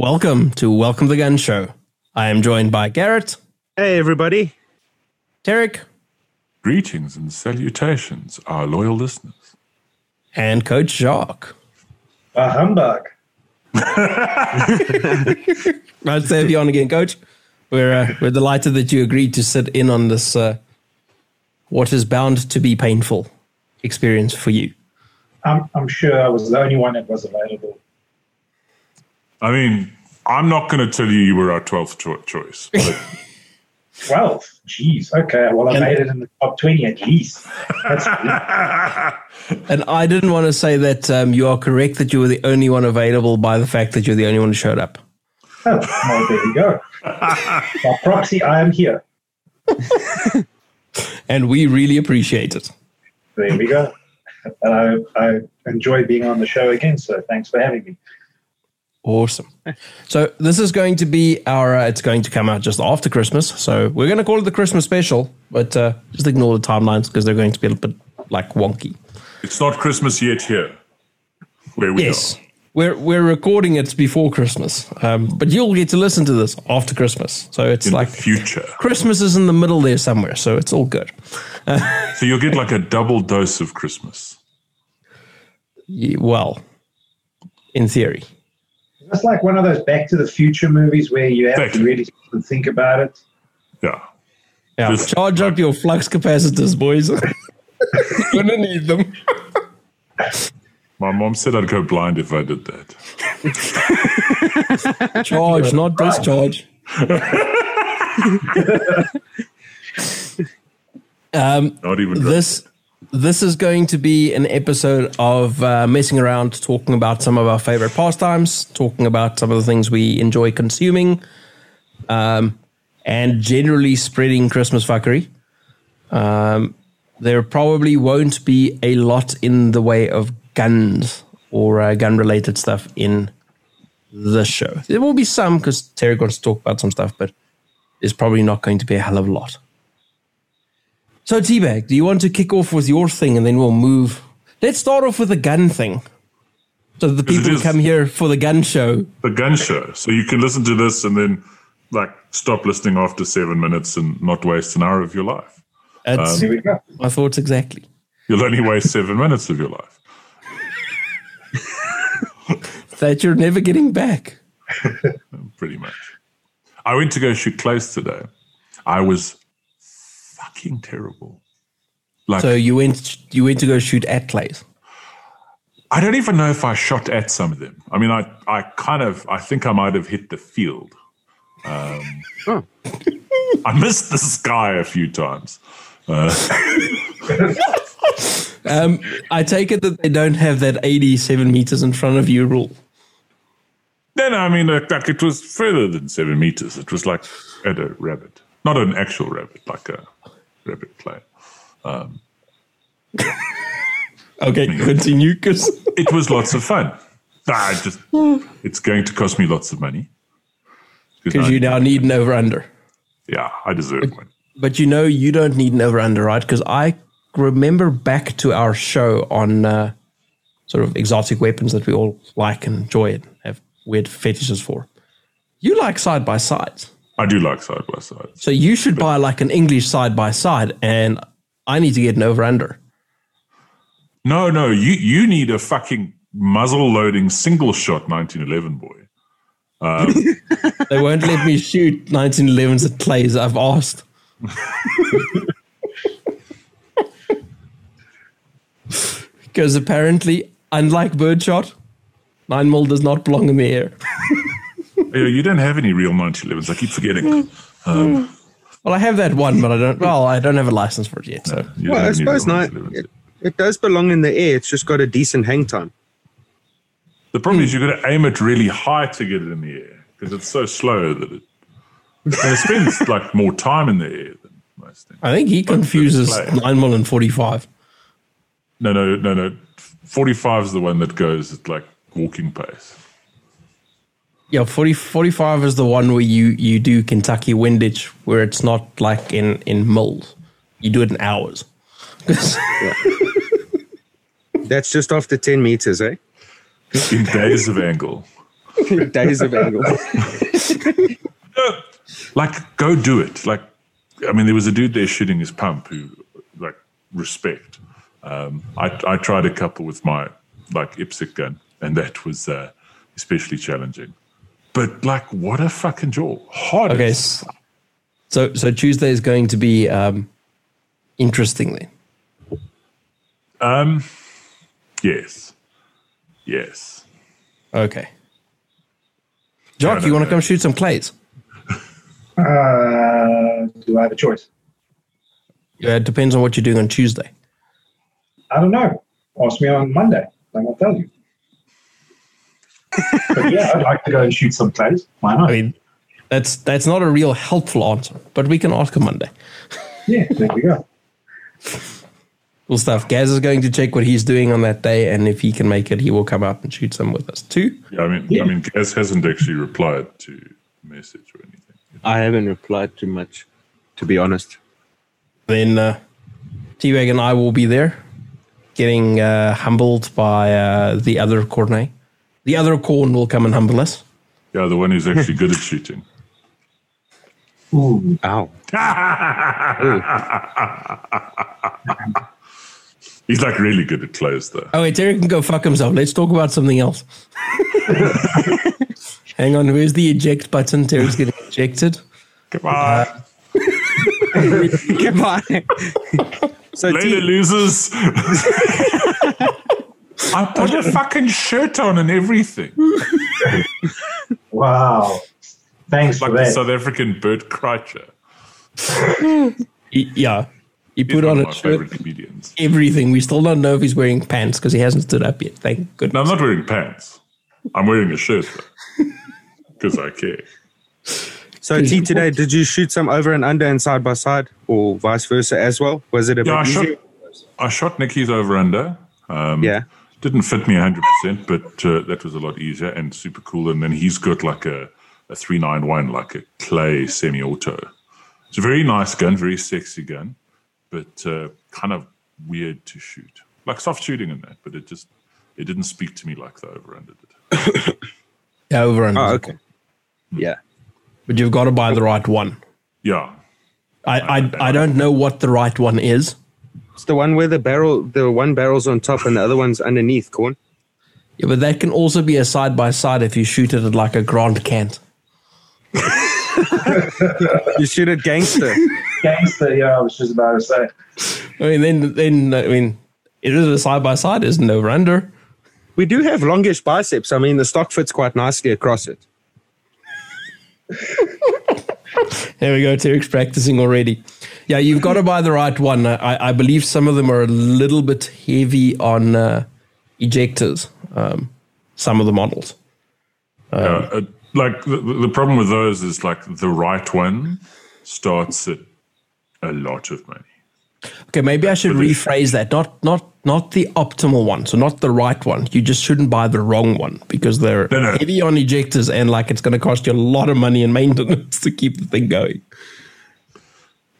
Welcome to Welcome to the Gun Show. I am joined by Garrett, Hey, everybody. Tarek, Greetings and salutations, our loyal listeners. and Coach Jacques. A humbug. Nice to have you on again, Coach. We're uh, we're delighted that you agreed to sit in on this uh, what is bound to be painful experience for you. I'm, I'm sure I was the only one that was available. I mean, I'm not going to tell you you were our 12th cho- choice, but 12. Jeez. Okay. Well, I And- made it in the top 20 at least. That's. And I didn't want to say that um, you are correct that you were the only one available by the fact that you're the only one who showed up. Oh, well, there you go. By proxy, I am here. And we really appreciate it. There we go. And I, I enjoy being on the show again. So thanks for having me. Awesome. So this is going to be our. Uh, it's going to come out just after Christmas. So we're going to call it the Christmas special, but uh, just ignore the timelines because they're going to be a little bit like wonky. it's not Christmas yet here, where we Yes, are. we're we're recording it before Christmas, um, but you'll get to listen to this after Christmas. So it's In like future. Christmas is in the middle there somewhere. So it's all good. So you'll get like a double dose of Christmas. Ye- Well, in theory. It's like one of those Back to the Future movies where you have Exactly. to really think about it. Yeah. Yeah, Just- charge up your flux capacitors, boys. You're gonna need them. My mom said I'd go blind if I did that. Charge, not discharge. Um, not even this this is going to be an episode of uh, messing around, talking about some of our favorite pastimes, talking about some of the things we enjoy consuming, um, and generally spreading Christmas fuckery. Um, there probably won't be a lot in the way of guns or uh, gun related stuff in the show. There will be some because Terry wants to talk about some stuff, but there's probably not going to be a hell of a lot. So, Teabag, do you want to kick off with your thing and then we'll move? Let's start off with the gun thing. So, the people come here for the gun show. the gun show. So you can listen to this and then like stop listening after seven minutes and not waste an hour of your life. That's go. my thoughts exactly. You'll only waste seven minutes of your life. That you're never getting back. pretty much. I went to go shoot clays today. I was fucking terrible. Like So, you went you went to go shoot at Clay's. I don't even know if I shot at some of them. I mean, I I kind of I think I might have hit the field. Um, Oh. I missed the sky a few times. Um, I take it that they don't have that 87 meters in front of you rule. Then I mean, like, like it was further than seven meters. It was like at a rabbit, not an actual rabbit, like a rabbit play. Okay, continue because It was lots of fun. I just, it's going to cost me lots of money. because you now need an over under. yeah, I deserve one. But you know you don't need an over under, right? Because I remember back to our show on uh, sort of exotic weapons that we all like and enjoy and have weird fetishes for. You like side by sides. I do like side by side. So you should buy like an English side by side and I need to get an over under. No, no, you you need a fucking muzzle loading single shot 1911 boy. Um, they won't let me shoot 1911s at plays. I've asked. because apparently, unlike birdshot, 9 mil does not belong in the air. Yeah, you don't have any real 1911s. I keep forgetting. Mm. Um, mm. Well, I have that one, but I don't. Well, I don't have a license for it yet. So you Well, I suppose not. It, it does belong in the air. It's just got a decent hang time. The problem is mm. you've got to aim it really high to get it in the air because it's so slow that it, and it spends like more time in the air than most things. I think he confuses nine mil and forty five. No, no, no, no. 45 is the one that goes at like walking pace. Yeah, 40, 45 is the one where you you do Kentucky windage, where it's not like in in mils. You do it in hours. That's just after 10 meters, eh? in days of angle. Days of angle. like go do it like i mean there was a dude there shooting his pump who like respect um, I, I tried a couple with my like IPSC gun and that was uh, especially challenging but like what a fucking jaw hard Okay. as- s- So so Tuesday is going to be um, interesting then. um yes yes Okay. Jock, no, you want to come shoot some clays? Uh, do I have a choice? Yeah, it depends on what you're doing on Tuesday. I don't know. Ask me on Monday. and I'll tell you. But yeah, I'd like to go and shoot some clays. Why not? I mean, that's that's not a real helpful answer, but we can ask him Monday. yeah, there we go. Cool stuff. Gaz is going to check what he's doing on that day, and if he can make it, he will come out and shoot some with us too. yeah i mean Yeah. i mean gaz hasn't actually replied to the message or anything I haven't replied too much, to be honest. Then uh, T-Wag and I will be there, getting uh, humbled by uh, the other Cornet. The other corn will come and humble us. yeah the one who's actually good at shooting Ooh, Ow. he's like really good at clothes though Oh wait, Terry can go fuck himself. Let's talk about something else. Hang on, where's the eject button? Terry's getting ejected. come on Goodbye. so, Layla T, loses. I put a fucking shirt on and everything. wow. Thanks Like for the that. South African Bert Kreischer. Yeah, he put one on a shirt. Everything. We still don't know if he's wearing pants because he hasn't stood up yet. Thank No, goodness. I'm not wearing pants. I'm wearing a shirt because I care. so T, today, did you shoot some over and under and side by side, or vice versa as well? Was it a Yeah, I bit shot, easier? I shot Nicky's over under. Um, Yeah. Didn't fit me 100%, but uh, that was a lot easier and super cool. And then he's got like a, a 391, like a clay semi auto. It's a very nice gun, very sexy gun, but uh, kind of weird to shoot. Like soft shooting and that, but it just it didn't speak to me like the over under did. Yeah, over and Oh, under. okay. Yeah. But you've got to buy the right one. Yeah. I, I, I don't know what the right one is. It's the one where the barrel, the one barrel's on top and the other one's underneath, corn. Yeah, but that can also be a side by side if you shoot it at like a Grand Cant. You shoot at gangster. Gangster, yeah, I was just about to say. I mean, then then I mean, it is a side by side, isn't it? over under. we do have longish biceps. I mean, the stock fits quite nicely across it. There we go. Terek's practicing already. Yeah, you've got to buy the right one. I, I believe some of them are a little bit heavy on uh, ejectors. Um, some of the models. Yeah, uh, like the, the problem with those is like the right one starts at a lot of money. Okay, maybe I should rephrase that. Not not not the optimal one, so not the right one. You just shouldn't buy the wrong one because they're No, no. heavy on ejectors and like it's going to cost you a lot of money in maintenance to keep the thing going.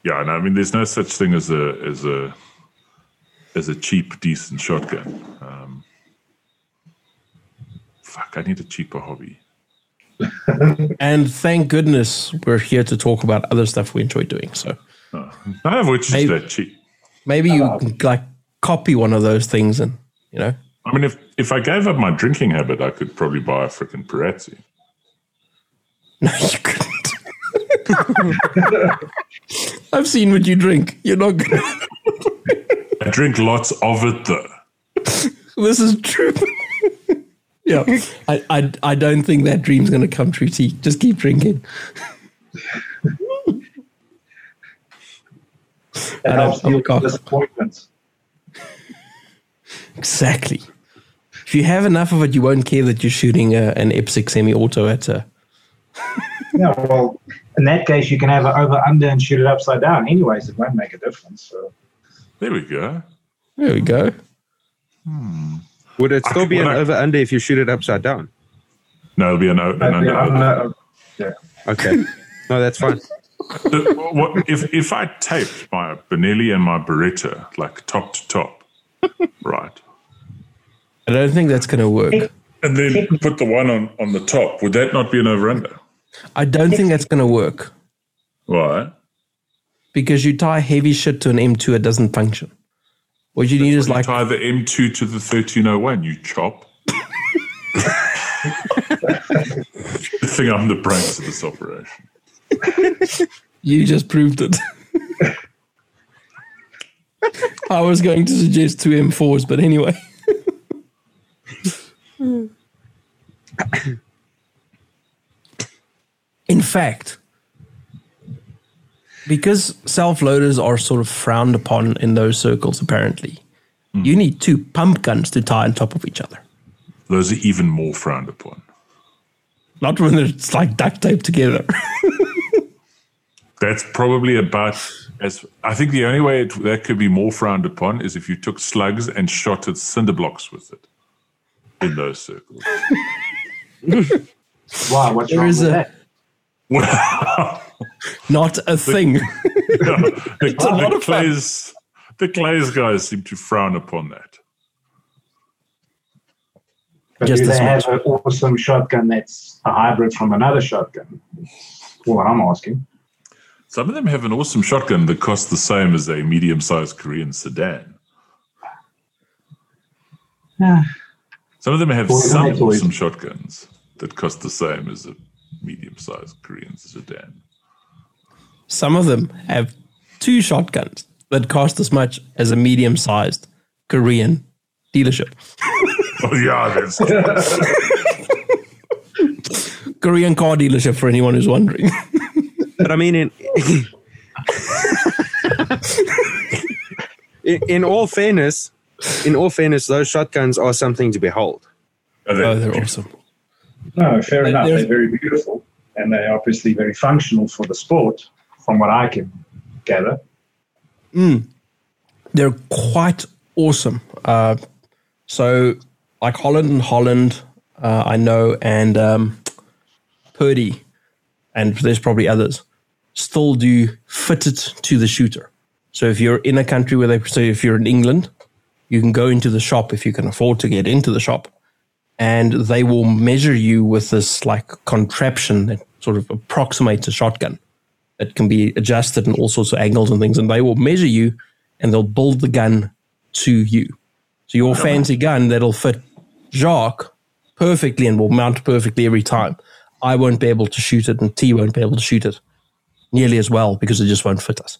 Yeah, and I mean, there's no such thing as a as a as a cheap, decent shotgun. Um, fuck, I need a cheaper hobby. And thank goodness we're here to talk about other stuff we enjoy doing. So None of which is Maybe- that cheap. maybe you can like copy one of those things and you know. I mean, if if I gave up my drinking habit, I could probably buy a freaking Perazzi. No, you couldn't. I've seen what you drink. You're not gonna. I drink lots of it though. this is true. yeah, I, I, I don't think that dream's going to come true. T. Just keep drinking. It I know, helps I'm deal with disappointments. Exactly. If you have enough of it, you won't care that you're shooting a, an IPSC semi-auto at a. Yeah, well, in that case, you can have it over under and shoot it upside down. Anyways, it won't make a difference. So. There we go. There we go. Hmm. Would it still I- be an I- over under if you shoot it upside down? No, it'll be an, o- an Yeah, under. I'm yeah. Okay. no, that's fine. The- what, if if I taped my Benelli and my Beretta like top to top, right? I don't think that's going to work. And then put the one on, on the top. Would that not be an over under? I don't think that's going to work Why? because you tie heavy shit to an M2, it doesn't function. What you need is like tie the M2 to the 1301, you chop. Good thing I'm the brains of this operation. you just proved it. I was going to suggest two M4s, but anyway. In fact, because self loaders are sort of frowned upon in those circles, apparently, hmm. you need two pump guns to tie on top of each other. Those are even more frowned upon. Not when it's like duct taped together. That's probably about as. I think the only way it, that could be more frowned upon is if you took slugs and shot at cinder blocks with it in those circles. Why? What's There wrong is with a- that? Well, Not a thing. the, a lot the of fun. Clays, the Clays guys seem to frown upon that. But Just do they have an awesome shotgun that's a hybrid from another shotgun? That's what I'm asking. Some of them have an awesome shotgun that costs the same as a medium-sized Korean sedan. Yeah. Some of them have Well, some it's always- awesome shotguns that cost the same as a medium-sized Korean sedan. Some of them have two shotguns that cost as much as a medium sized Korean dealership. Oh yeah, that's Korean car dealership for anyone who's wondering. But I mean, in in, in all fairness, in all fairness, those shotguns are something to behold. oh, oh, they're awesome. No, fair enough. there's- They're very beautiful and they're obviously very functional for the sport, from what I can gather. They're quite awesome. Uh, so, like Holland and Holland, uh, I know, and um, Purdey, and there's probably others, still do fit it to the shooter. So if you're in a country where they, so if you're in England, you can go into the shop if you can afford to get into the shop, and they will measure you with this like contraption that sort of approximates a shotgun that can be adjusted in all sorts of angles and things, and they will measure you and they'll build the gun to you. So your fancy gun that'll fit Jacques perfectly and will mount perfectly every time. I won't be able to shoot it, and T won't be able to shoot it nearly as well because it just won't fit us.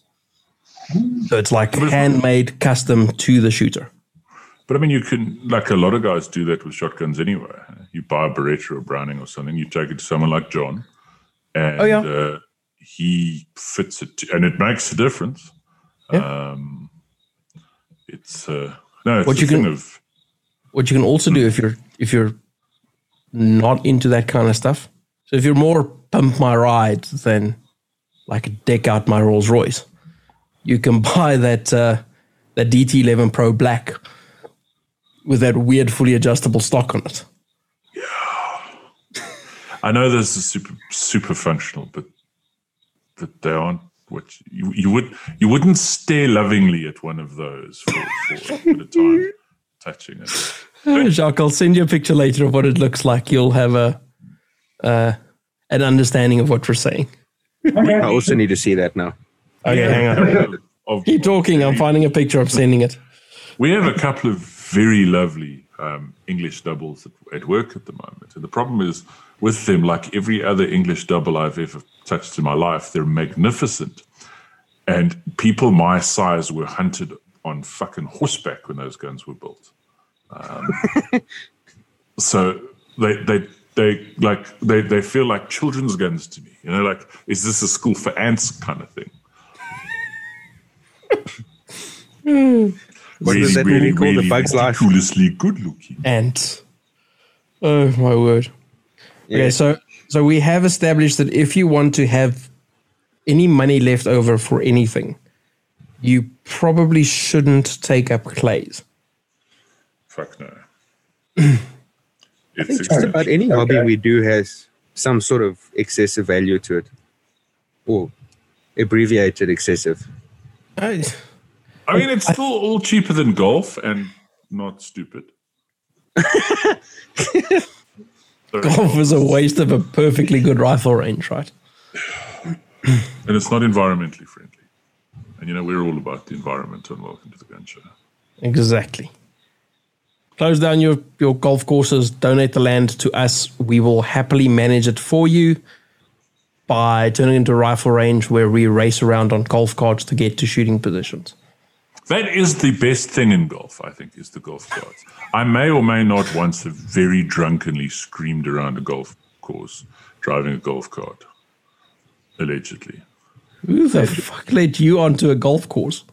So it's like handmade, custom to the shooter. But I mean, you can, like a lot of guys do that with shotguns anyway. You buy a Beretta or a Browning or something, you take it to someone like John, and Oh, yeah. uh, he fits it, and it makes a difference. Yeah. Um, it's uh, no, it's What you can- of What you can also do if you're if you're not into that kind of stuff. So if you're more pump my ride than like deck out my Rolls Royce, you can buy that uh, that DT11 Pro Black with that weird fully adjustable stock on it. I know this is super super functional, but that they aren't what you, you would you wouldn't stare lovingly at one of those for, for a bit of time touching it. Jacques, I'll send you a picture later of what it looks like. You'll have a uh, an understanding of what we're saying. I also need to see that now. Okay, hang on. Of- Keep talking. I'm finding a picture. I'm sending it. We have a couple of very lovely um, English doubles at, at work at the moment. And the problem is with them, like every other English double I've ever touched in my life, they're magnificent. And people my size were hunted on fucking horseback when those guns were built. Um, so they, they, they like they, they feel like children's guns to me. You know, like is this a school for ants kind of thing? What does that movie called? The Bug's Life? ridiculously good looking. And oh my word. Okay, so so we have established that if you want to have any money left over for anything, you probably shouldn't take up clays. Fuck no. it's Just about any hobby Okay. we do has some sort of excessive value to it, or abbreviated excessive. I, I mean, it's still all cheaper than golf and not stupid. Golf is a waste of a perfectly good rifle range, right? and it's not environmentally friendly. And you know, we're all about the environment on Welcome to the Gun Show. Exactly. Close down your, your golf courses, donate the land to us. We will happily manage it for you by turning it into a rifle range where we race around on golf carts to get to shooting positions. That is the best thing in golf, I think, is the golf carts. I may or may not once have very drunkenly screamed around a golf course driving a golf cart, allegedly. Who the fuck led you onto a golf course?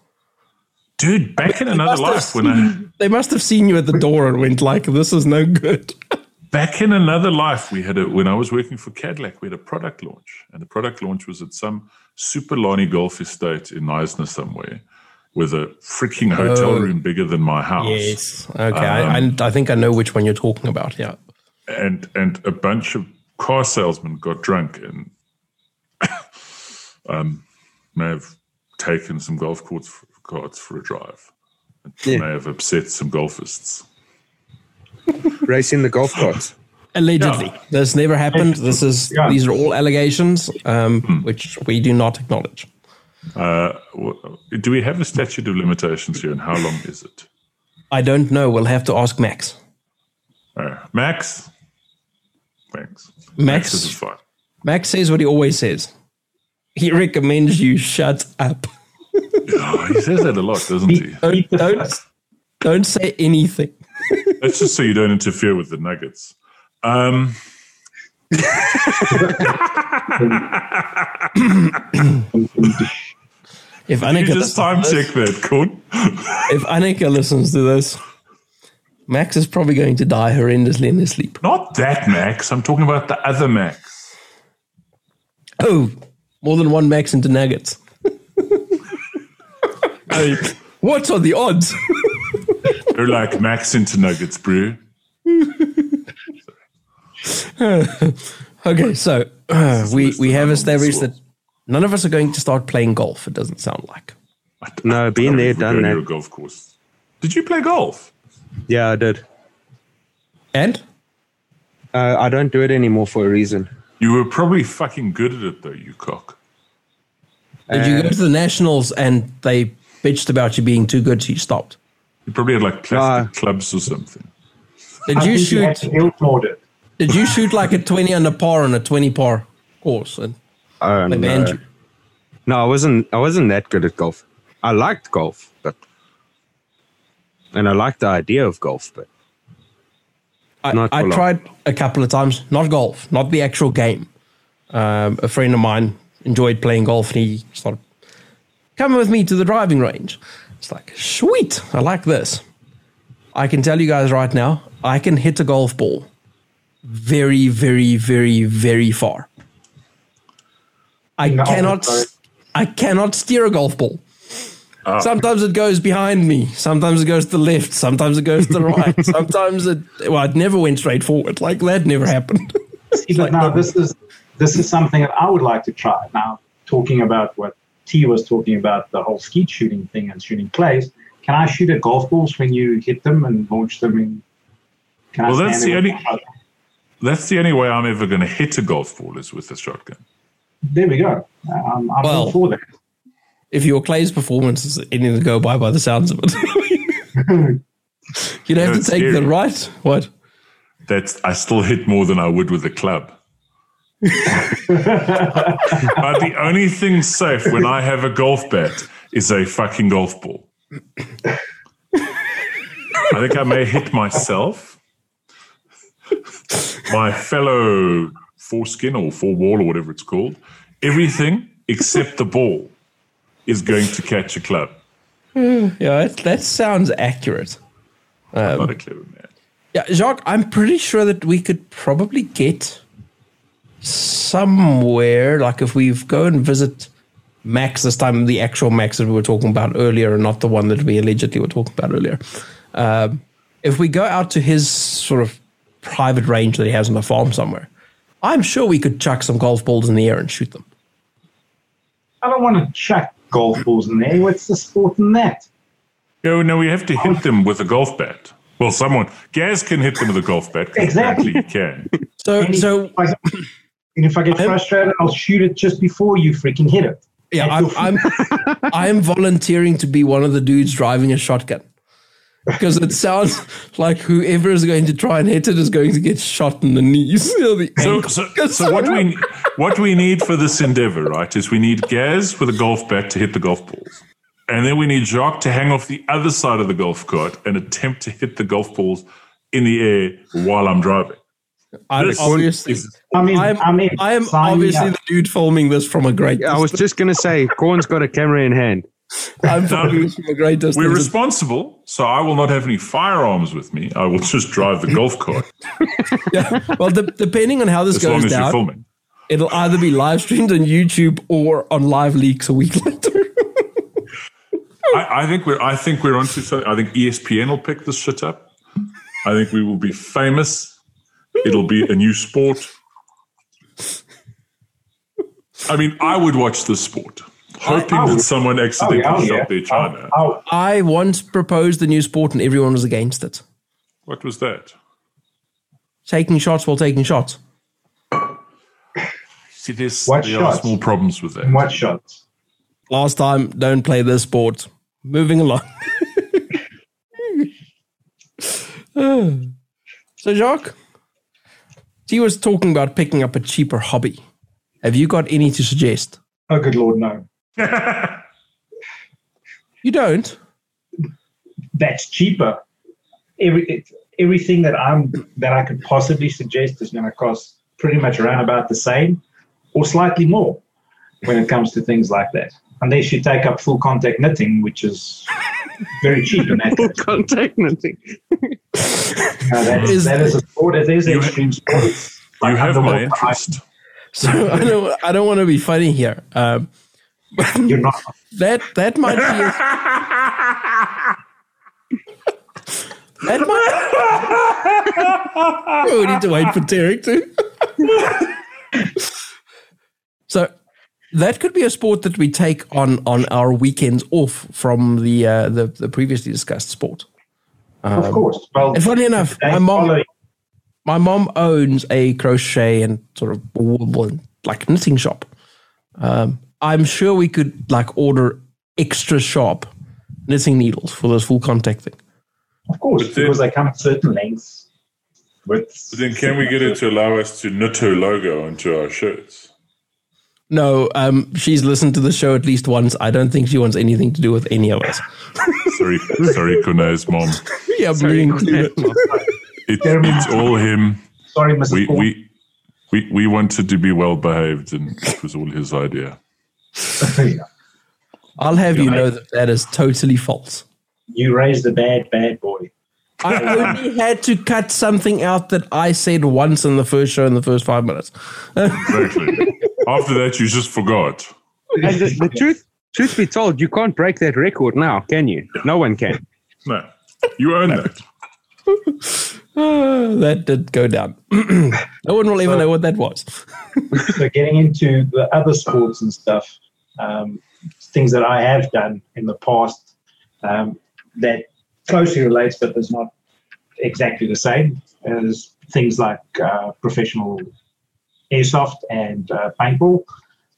Dude, back in another life when I They must have seen you at the door and went like, "This is no good." back in another life we had a when I was working for Cadillac, we had a product launch. And the product launch was at some super Lonnie golf estate in Knysna somewhere with a freaking hotel Oh. room bigger than my house. Yes. Okay. I, I, I think I know which one you're talking about. Yeah. and and a bunch of car salesmen got drunk and um, may have taken some golf courts for, carts for a drive. And Yeah. May have upset some golfists. Racing the golf carts. Allegedly, Yeah. this never happened. This is Yeah. these are all allegations, um, which we do not acknowledge. Uh, do we have a statute of limitations here, and how long is it? I don't know. We'll have to ask Max. Uh, Max, thanks. Max- this is fine. Max says what he always says. He recommends you shut up. Oh, he says that a lot, doesn't he? Don't don't, don't say anything. That's just so you don't interfere with the Nuggets. Um, If you Annika, just time listens, check that, Corn. if Annika listens to this, Max is probably going to die horrendously in his sleep. Not that Max. I'm talking about the other Max. Oh, more than one Max into nuggets. I mean, what are the odds? They're like Max into Nuggets, bro. Okay, so uh, we we have established that none of us are going to start playing golf. It doesn't sound like. No, I been don't there, even done go that. Golf course. Did you play golf? Yeah, I did. And Uh, I don't do it anymore for a reason. You were probably fucking good at it, though. You cock. did you go to the nationals and they bitched about you being too good, so you stopped? You probably had like plastic Ah. clubs or something. Did I you think you shoot? to guilt audit. Did you shoot like a twenty under par on a twenty par course? And Uh, they no. banned no, I wasn't. I wasn't that good at golf. I liked golf, but and I liked the idea of golf, but I, I long. tried a couple of times, not golf, not the actual game. Um, a friend of mine enjoyed playing golf and he started, come with me to the driving range. It's like, sweet, I like this. I can tell you guys right now, I can hit a golf ball very, very, very, very far. I No, cannot, sorry. I cannot steer a golf ball. Ah. Sometimes it goes behind me. Sometimes it goes to the left. Sometimes it goes to the right. Sometimes it, well, it never went straight forward. Like that never happened. See, but now this is this is something that I would like to try. Now, talking about what T was talking about, the whole skeet shooting thing and shooting clays. Can I shoot at golf balls when you hit them and launch them in? Can I Well, that's the only- That's the only way I'm ever going to hit a golf ball is with a shotgun. There we go. Um, I'm, I'm Well, all for that. if your Clay's performance is anything to go by, by the sounds of it, you'd have No, to it's take the scary. right. What? That's I still hit more than I would with a club. but the only thing safe when I have a golf bat is a fucking golf ball. I think I may hit myself, my fellow foreskin or four wall or whatever it's called. Everything except the ball is going to catch a club. Yeah, that, that sounds accurate. I'm not a clever man. Yeah, Jacques, I'm pretty sure that we could probably get somewhere, like if we go and visit Max this time, the actual Max that we were talking about earlier, and not the one that we allegedly were talking about earlier. Um, if we go out to his sort of private range that he has on the farm somewhere, I'm sure we could chuck some golf balls in the air and shoot them. I don't want to chuck golf balls in there. What's the sport in that? No, no, we have to hit them with a golf bat. Well, someone Gaz can hit them with a golf bat. Exactly. apparently he can. So And if, so I, and if I get I'm- frustrated, I'll shoot it just before you freaking hit it. yeah, I'm. I'm I'm volunteering to be one of the dudes driving a shotgun. Because it sounds like whoever is going to try and hit it is going to get shot in the knees. You know, the So, so, so what we what we need for this endeavor, right, is we need Gaz with a golf bat to hit the golf balls, and then we need Jacques to hang off the other side of the golf cart and attempt to hit the golf balls in the air while I'm driving. I, This obviously, is- I mean, I'm, I mean, I am sign obviously the dude filming this from a great I was just going to say, Corn's got a camera in hand. I'm from a great distance. We're responsible, so I will not have any firearms with me. I will just drive the golf cart yeah. Well, de- depending on how this as long goes you're down, filming. it'll either be live streamed on YouTube or on live leaks a week later. I, I think we're I think we're onto something. I think ESPN will pick this shit up. I think we will be famous. It'll be a new sport. I mean, I would watch this sport, hoping I that would. someone Oh, accidentally yeah, oh, shot yeah. their China. I once proposed a new sport and everyone was against it. What was that? Taking shots while taking shots. See, there's What there are shots? small problems with that. in what shots? Last time, don't play this sport. Moving along. so, Jacques, he was talking about picking up a cheaper hobby. Have you got any to suggest? Oh, good lord, no. You don't? That's cheaper. Every it, everything that I'm that I could possibly suggest is going to cost pretty much around about the same, or slightly more, when it comes to things like that. Unless you take up full contact knitting, which is very cheap in that case. Contact nothing. Now, that, Is- is, that is a sport. It is You- extreme sport. You like have my underwater interest. So I don't. I don't want to be funny here. Um, ice. You're not. that that might be. A, that might. we need to wait for Tarek too. so that could be a sport that we take on on our weekends off from the uh, the, the previously discussed sport. of course. Well, And funny enough, my mom my mom owns a crochet and sort of like knitting shop. Um, I'm sure we could like order extra sharp knitting needles for those full contact thing. Of course, then- because they come at certain lengths. With But then, can we get it to allow us to knit her logo onto our shirts? No, um, she's listened to the show at least once. I don't think she wants anything to do with any of us. Sorry, sorry, Kuna's mom. yeah, me included. It, it's all him. Sorry, Mrs. We, we we we wanted to be well behaved, and it was all his idea. I'll have you know that that is totally false. you raised a bad, bad boy. I only had to cut something out that I said once in the first show in the first five minutes. Exactly. After that, you just forgot. And the, the truth, truth be told, you can't break that record now, can you? No one can. No, you own that. That did go down. no one will ever know what that was. so getting into the other sports and stuff, um, things that I have done in the past um, that closely relates, but is not exactly the same as things like uh, professional airsoft and uh, paintball.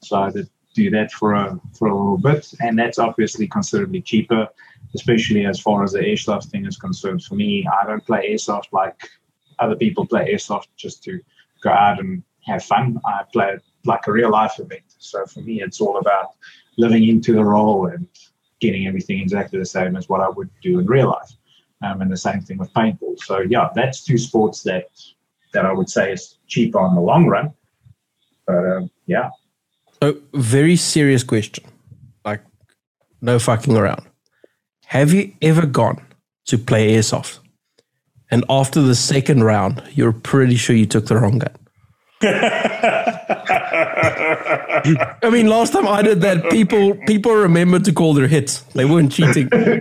So I did do that for a for a little bit, and that's obviously considerably cheaper, especially as far as the airsoft thing is concerned. For me, I don't play airsoft like other people play airsoft just to go out and have fun. I play it like a real life event. So for me, it's all about living into the role and getting everything exactly the same as what I would do in real life. Um, and the same thing with paintball. So yeah, that's two sports that that I would say is cheaper on the long run. But um, yeah, So, very serious question. Like, no fucking around. Have you ever gone to play airsoft? And after the second round, you're pretty sure you took the wrong gun. I mean, last time I did that, people people remembered to call their hits. They weren't cheating. uh,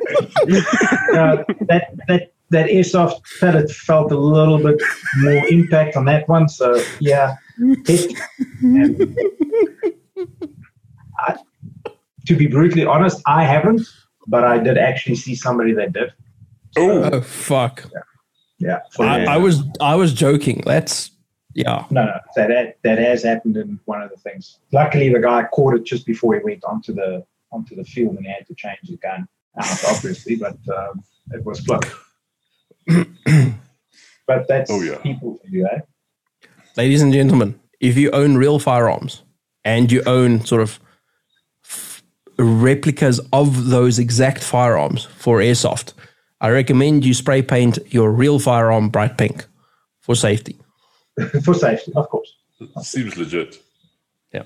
that that that airsoft pellet felt a little bit more impact on that one. So yeah, hit. I, to be brutally honest, I haven't, but I did actually see somebody that did. Oh, Oh fuck! Yeah. For I, I was I was joking. That's yeah. No, no, that, that that has happened in one of the things. Luckily, the guy caught it just before he went onto the onto the field, and he had to change his gun out, obviously. But um, it was close. but that's Oh, yeah. people for you, eh? Ladies and gentlemen, if you own real firearms and you own sort of f- replicas of those exact firearms for airsoft, I recommend you spray paint your real firearm bright pink for safety. for safety, of course. Seems legit. Yeah.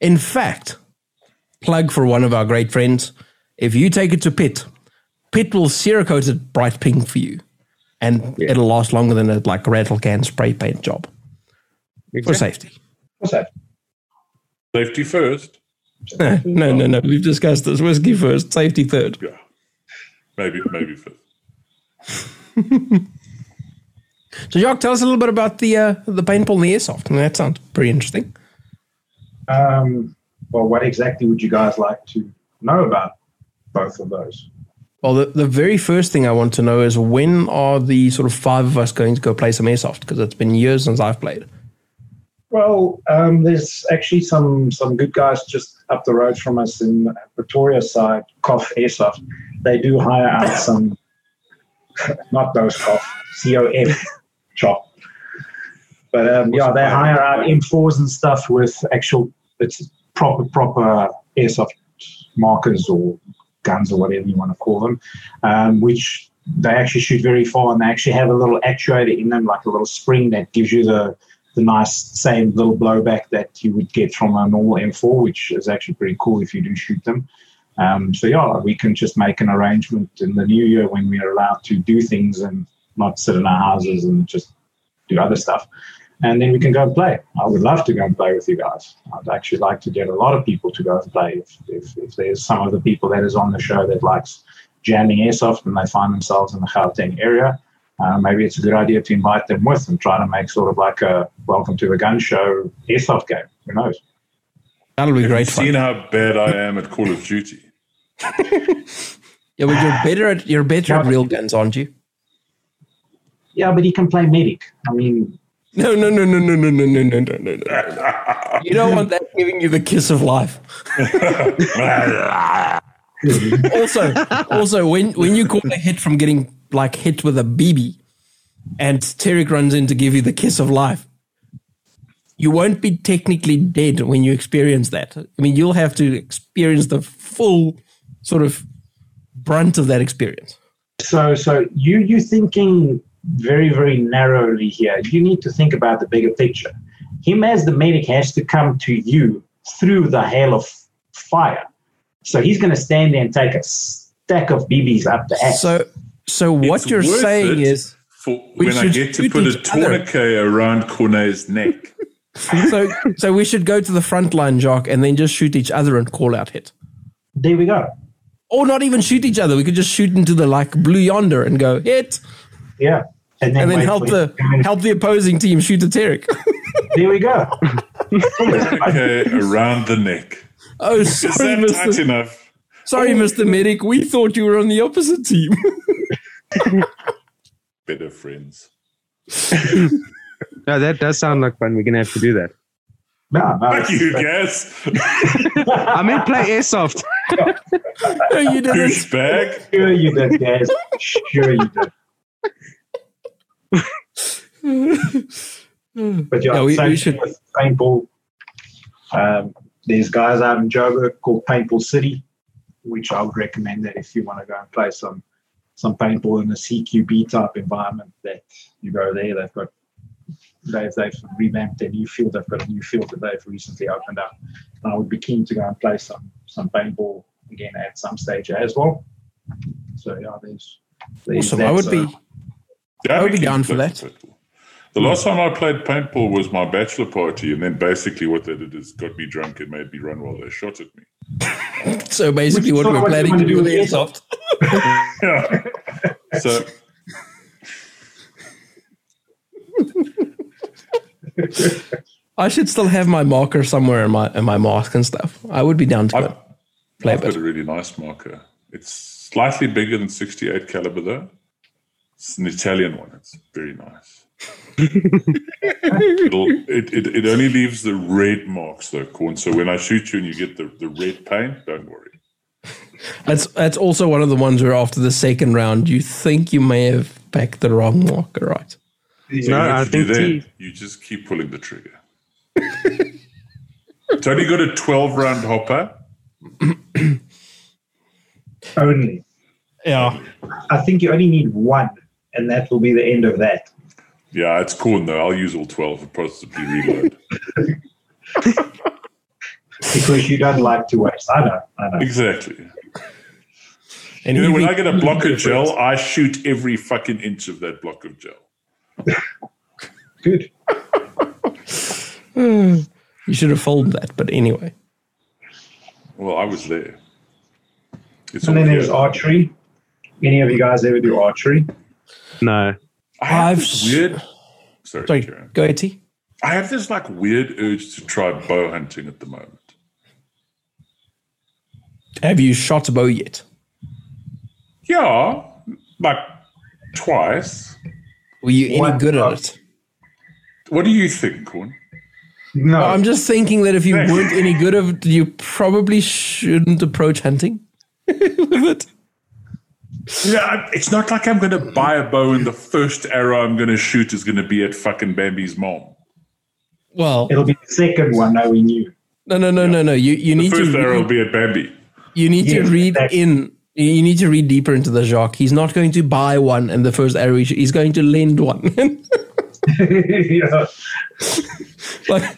In fact, plug for one of our great friends. If you take it to Pit, Pit will Cerakote it bright pink for you. And it'll last longer than a like rattle can spray paint job for safety. For safety. Safety first. no, no, no. We've discussed this. Whiskey first, safety third. Yeah. Maybe, maybe fifth. So, Jacques, tell us a little bit about the uh, the paintball and the airsoft. I mean, that sounds pretty interesting. Um, well, what exactly would you guys like to know about both of those? Well, the, the very first thing I want to know is when are the sort of five of us going to go play some airsoft? Because it's been years since I've played. Well, um, there's actually some some good guys just up the road from us in Pretoria side, Cough Airsoft. They do hire out some, not those Cough, C O F, chop. But um, yeah, they hire out M4s and stuff with actual, it's proper proper airsoft markers or guns or whatever you want to call them, um, which they actually shoot very far and they actually have a little actuator in them, like a little spring that gives you the the nice same little blowback that you would get from a normal M4, which is actually pretty cool if you do shoot them. Um, so yeah, we can just make an arrangement in the new year when we are allowed to do things and not sit in our houses and just do other stuff. And then we can go and play. I would love to go and play with you guys. I'd actually like to get a lot of people to go and play. If, if, if there's some of the people that is on the show that likes jamming airsoft and they find themselves in the Gauteng area, uh, maybe it's a good idea to invite them with and try to make sort of like a welcome to the gun show airsoft game. Who knows? That'll be great Seen fun. how bad I am at Call of Duty. Yeah, but you're better at you're better at real guns, aren't you? Yeah, but he can play medic. I mean, No, no, no, no, no, no, no, no, no, no, no, no. You don't want that giving you the kiss of life. also, also when when you call a hit from getting like hit with a BB, and Tarek runs in to give you the kiss of life, you won't be technically dead when you experience that. I mean, you'll have to experience the full sort of brunt of that experience. so so you you thinking very very narrowly here. You need to think about the bigger picture. Him as the medic has to come to you through the hail of fire. So he's going to stand there and take a stack of BBs up the ass. So, so what It's you're saying is For We when I should get to put a each other. tourniquet around Cornet's neck. so so we should go to the front line, Jock, and then just shoot each other and call out hit. there we go. Or not even shoot each other. We could just shoot into the like blue yonder and go hit, Yeah. And then, and then help the it to come in. help the opposing team shoot a Tarek. There we go. Okay, around the neck. oh, Is sorry, that tight Mister. enough? Sorry, oh. Mister Medic. We thought you were on the opposite team. Better friends. No, that does sound like fun. We're gonna have to do that. No, no, Fuck you, guys. I mean, play airsoft. no, you didn't. Douchebag. Sure you did, guys. Sure you did. but yeah, Yeah, we- same we should- with paintball. Um, there's guys out in Joburg called Paintball City, which I would recommend that if you want to go and play some some paintball in a CQB type environment, that you go there. They've got they've they've revamped their new field. They've got a new field that they've recently opened up. And I would be keen to go and play some some paintball again at some stage as well. So yeah, there's, there's Awesome. I would that's, be. Yeah, I would be keen down for that. Paintball. The hmm. last time I played paintball was my bachelor party, and then basically what they did is got me drunk and made me run while they shot at me. So basically, what we're what planning to to do do with with airsoft. Yeah. So I should still have my marker somewhere in my in my mask and stuff. I would be down to I've, play a I've got bit. a really nice marker. It's slightly bigger than 68 caliber though. It's an Italian one. It's very nice. It'll, it, it, it only leaves the red marks though, corn. So when I shoot you and you get the, the red paint, don't worry. That's that's also one of the ones where after the second round you think you may have packed the wrong marker, right? So you No, I think then? You just keep pulling the trigger. it's only got a 12 round hopper. Only. Yeah. I think you only need one, and that will be the end of that. Yeah, it's corn though. I'll use all 12 and possibly reload. Because you don't like to waste. I know. I know. exactly. And You know, when I get a block of gel, I shoot every fucking inch of that block of gel. Good. you should have folded that, but anyway. Well, I was there. It's And then there's here. archery. Any of you guys ever do archery? No. I have I've this weird. Sorry, Sorry, Kieran. go ahead, T. I have this like weird urge to try bow hunting at the moment. Have you shot a bow yet? Yeah, like twice. Were you any What? good at it? What do you think, Corn? No. I'm just thinking that if you weren't any good at it, you probably shouldn't approach hunting with it. Yeah, it's not like I'm going to buy a bow and the first arrow I'm going to shoot is going to be at fucking Bambi's mom. Well, It'll be the second one knowing you. no, no, no, no, no. You you The need to first arrow will read, be at Bambi. you need to read exactly. in. You need to read deeper into the Jacques. He's not going to buy one, and the first arrow he sh- he's going to lend one. yeah. like,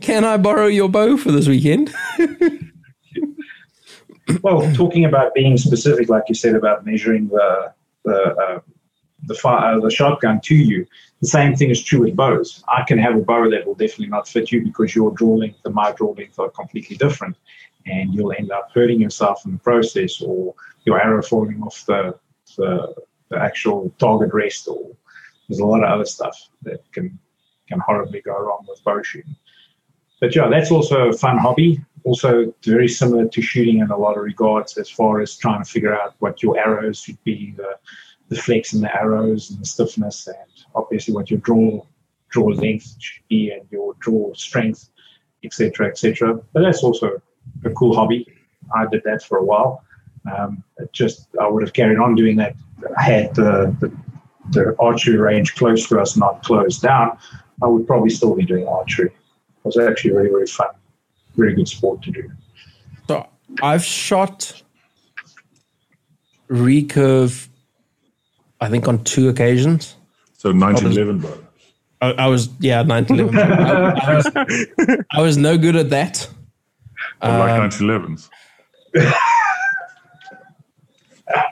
can I borrow your bow for this weekend? Well, talking about being specific, like you said about measuring the the uh, the fire, uh, the shotgun to you, the same thing is true with bows. I can have a bow that will definitely not fit you because your draw length and my draw length are completely different, and you'll end up hurting yourself in the process, or your arrow falling off the the, the actual target rest, or there's a lot of other stuff that can can horribly go wrong with bow shooting. But yeah, that's also a fun hobby. Also, very similar to shooting in a lot of regards, as far as trying to figure out what your arrows should be, the, the flex the arrows and the stiffness, and obviously what your draw draw length should be, and your draw strength, etc., etc. But that's also a cool hobby. I did that for a while. Um, just I would have carried on doing that. Had the, the the archery range close to us, not closed down. I would probably still be doing archery. It was actually very, very fun. Very good sport to do. So I've shot recurve, I think, on two occasions. So 1911 bow. I, I was yeah, 1911. I, I was, I was no good at that. I like um, 1911s.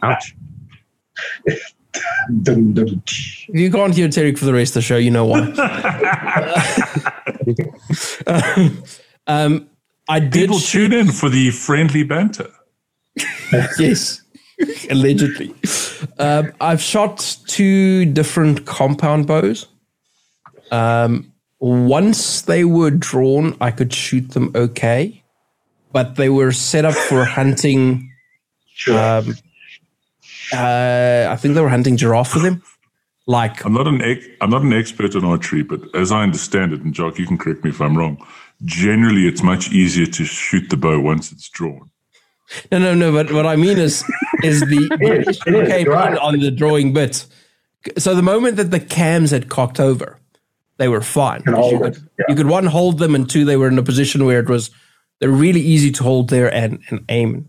Ouch. Dum, dum, If you can't hear Terry for the rest of the show, you know why. um, I did People shoot. tune in for the friendly banter. Yes, allegedly. Um, I've shot two different compound bows. Um, once they were drawn, I could shoot them okay, but they were set up for hunting. Sure. Um, uh, I think they were hunting giraffe with him. Like, I'm not an ex- I'm not an expert on archery, but as I understand it, and Jock, you can correct me if I'm wrong. Generally, it's much easier to shoot the bow once it's drawn. no, no, no. But what I mean is, is the It is, it is, came right. on the drawing bit. So the moment that the cams had cocked over, they were fine. Can because You could, yeah. you could one hold them, and two they were in a position where it was they're really easy to hold there and, and aim and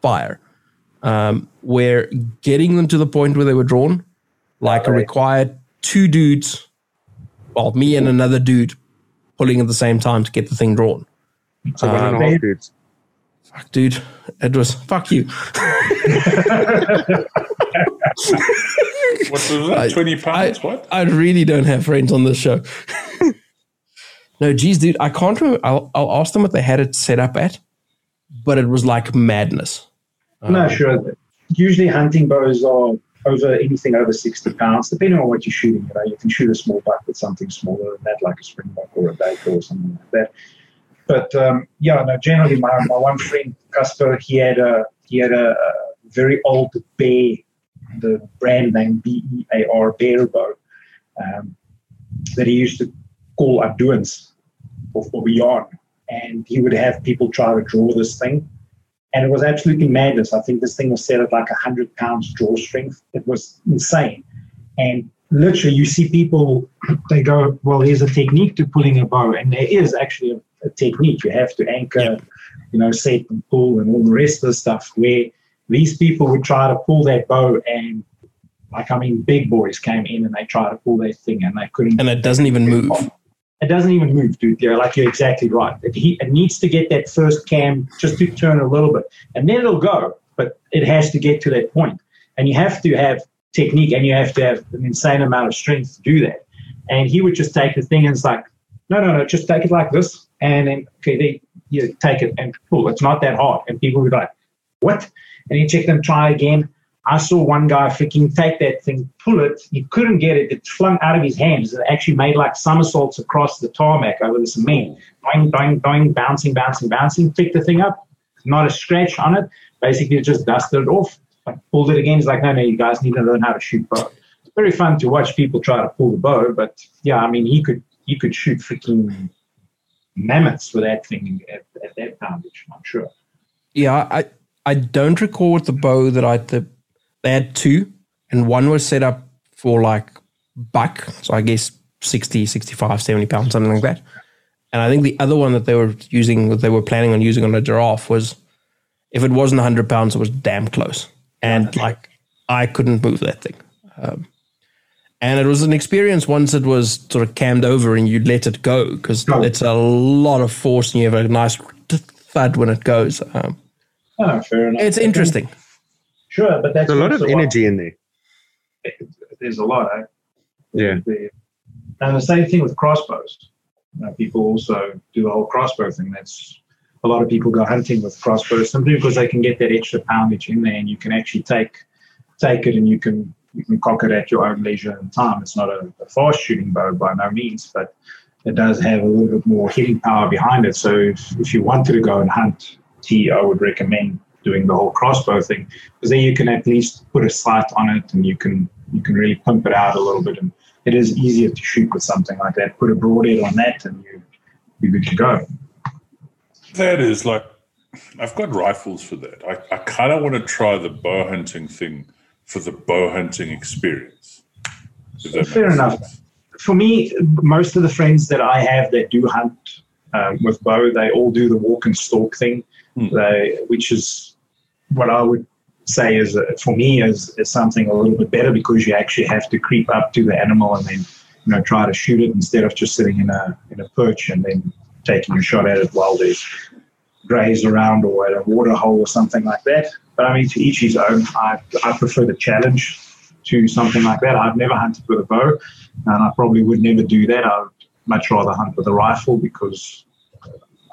fire. Um, where getting them to the point where they were drawn, like Right. required two dudes, well, me and another dude, pulling at the same time to get the thing drawn. So one and a half dudes. Fuck, dude, it was fuck you. What was that? I- 20 pounds? I, what? I really don't have friends on this show. no, geez, dude, I can't remember. I'll, I'll ask them what they had it set up at, but it was like madness. No, sure. Usually hunting bows are over anything over 60 pounds, depending on what you're shooting. You know, you can shoot a small buck with something smaller than that, like a springbuck or a baker or something like that. But um, yeah, no, generally my, my one friend, Casper, he had a he had a, a very old bear the brand name B E A R Bear Bow um, that he used to call Abduans for, for yarn. And he would have people try to draw this thing. And it was absolutely madness. I think this thing was set at like 100 pounds draw strength. It was insane. And literally, you see people, they go, Well, there's a technique to pulling a bow. And there is actually a, a technique. You have to anchor, you know, set and pull and all the rest of the stuff where these people would try to pull that bow and like I mean, big boys came in and they tried to pull their thing and they couldn't. And it doesn't even move. It doesn't even move, dude. You're like you're exactly right. It, he, it needs to get that first cam just to turn a little bit, and then it'll go. But it has to get to that point, and you have to have technique and you have to have an insane amount of strength to do that. And he would just take the thing and it's like, no, no, no, just take it like this, and then okay, you take it and pull. It's not that hard, and people would be like, what? And you check them, try again I saw one guy freaking take that thing, pull it. He couldn't get it. It flung out of his hands. It actually made like somersaults across the tarmac over the cement. Doing, doing, doing, bouncing, bouncing, bouncing. Picked the thing up. Not a scratch on it. Basically, just dusted it off. Pulled it again. He's like, no, no, you guys need to learn how to shoot bow. It's very fun to watch people try to pull the bow. But yeah, I mean, he could he could shoot freaking mammoths with that thing at, at that poundage. I'm sure. Yeah, I I don't recall the bow that I the they had two, and one was set up for like buck, so I guess 60, 65, 70 pounds, something like that. And I think the other one that they were using, that they were planning on using on a giraffe was, if it wasn't 100 pounds, it was damn close. And like, I couldn't move that thing. Um, and it was an experience once it was sort of cammed over and you let it go because oh. it's a lot of force and you have a nice thud when it goes. Um, oh, fair enough. It's interesting. Sure, but that's There's a lot of energy in there. There's a lot, eh? Yeah. And the same thing with crossbows. You know, people also do the whole crossbow thing. That's a lot of people go hunting with crossbows simply because they can get that extra poundage in there, and you can actually take take it and you can you can cock it at your own leisure and time. It's not a, a fast shooting bow by no means, but it does have a little bit more hitting power behind it. So if, if you wanted to go and hunt T, I would recommend doing the whole crossbow thing because then you can at least put a sight on it and you can you can really pump it out a little bit. And it is easier to shoot with something like that. Put a broadhead on that and you you're good to go. That is like i've got rifles for that. I, I kind of want to try the bow hunting thing for the bow hunting experience fair enough. sense. for me most of the friends that i have that do hunt um, with bow they all do the walk and stalk thing hmm. they, which is what I would say is uh, for me is, is something a little bit better because you actually have to creep up to the animal and then you know try to shoot it instead of just sitting in a in a perch and then taking a shot at it while there's grays around or at a water hole or something like that. But I mean, to each his own. I I prefer the challenge to something like that. I've never hunted with a bow, and I probably would never do that. I would much rather hunt with a rifle because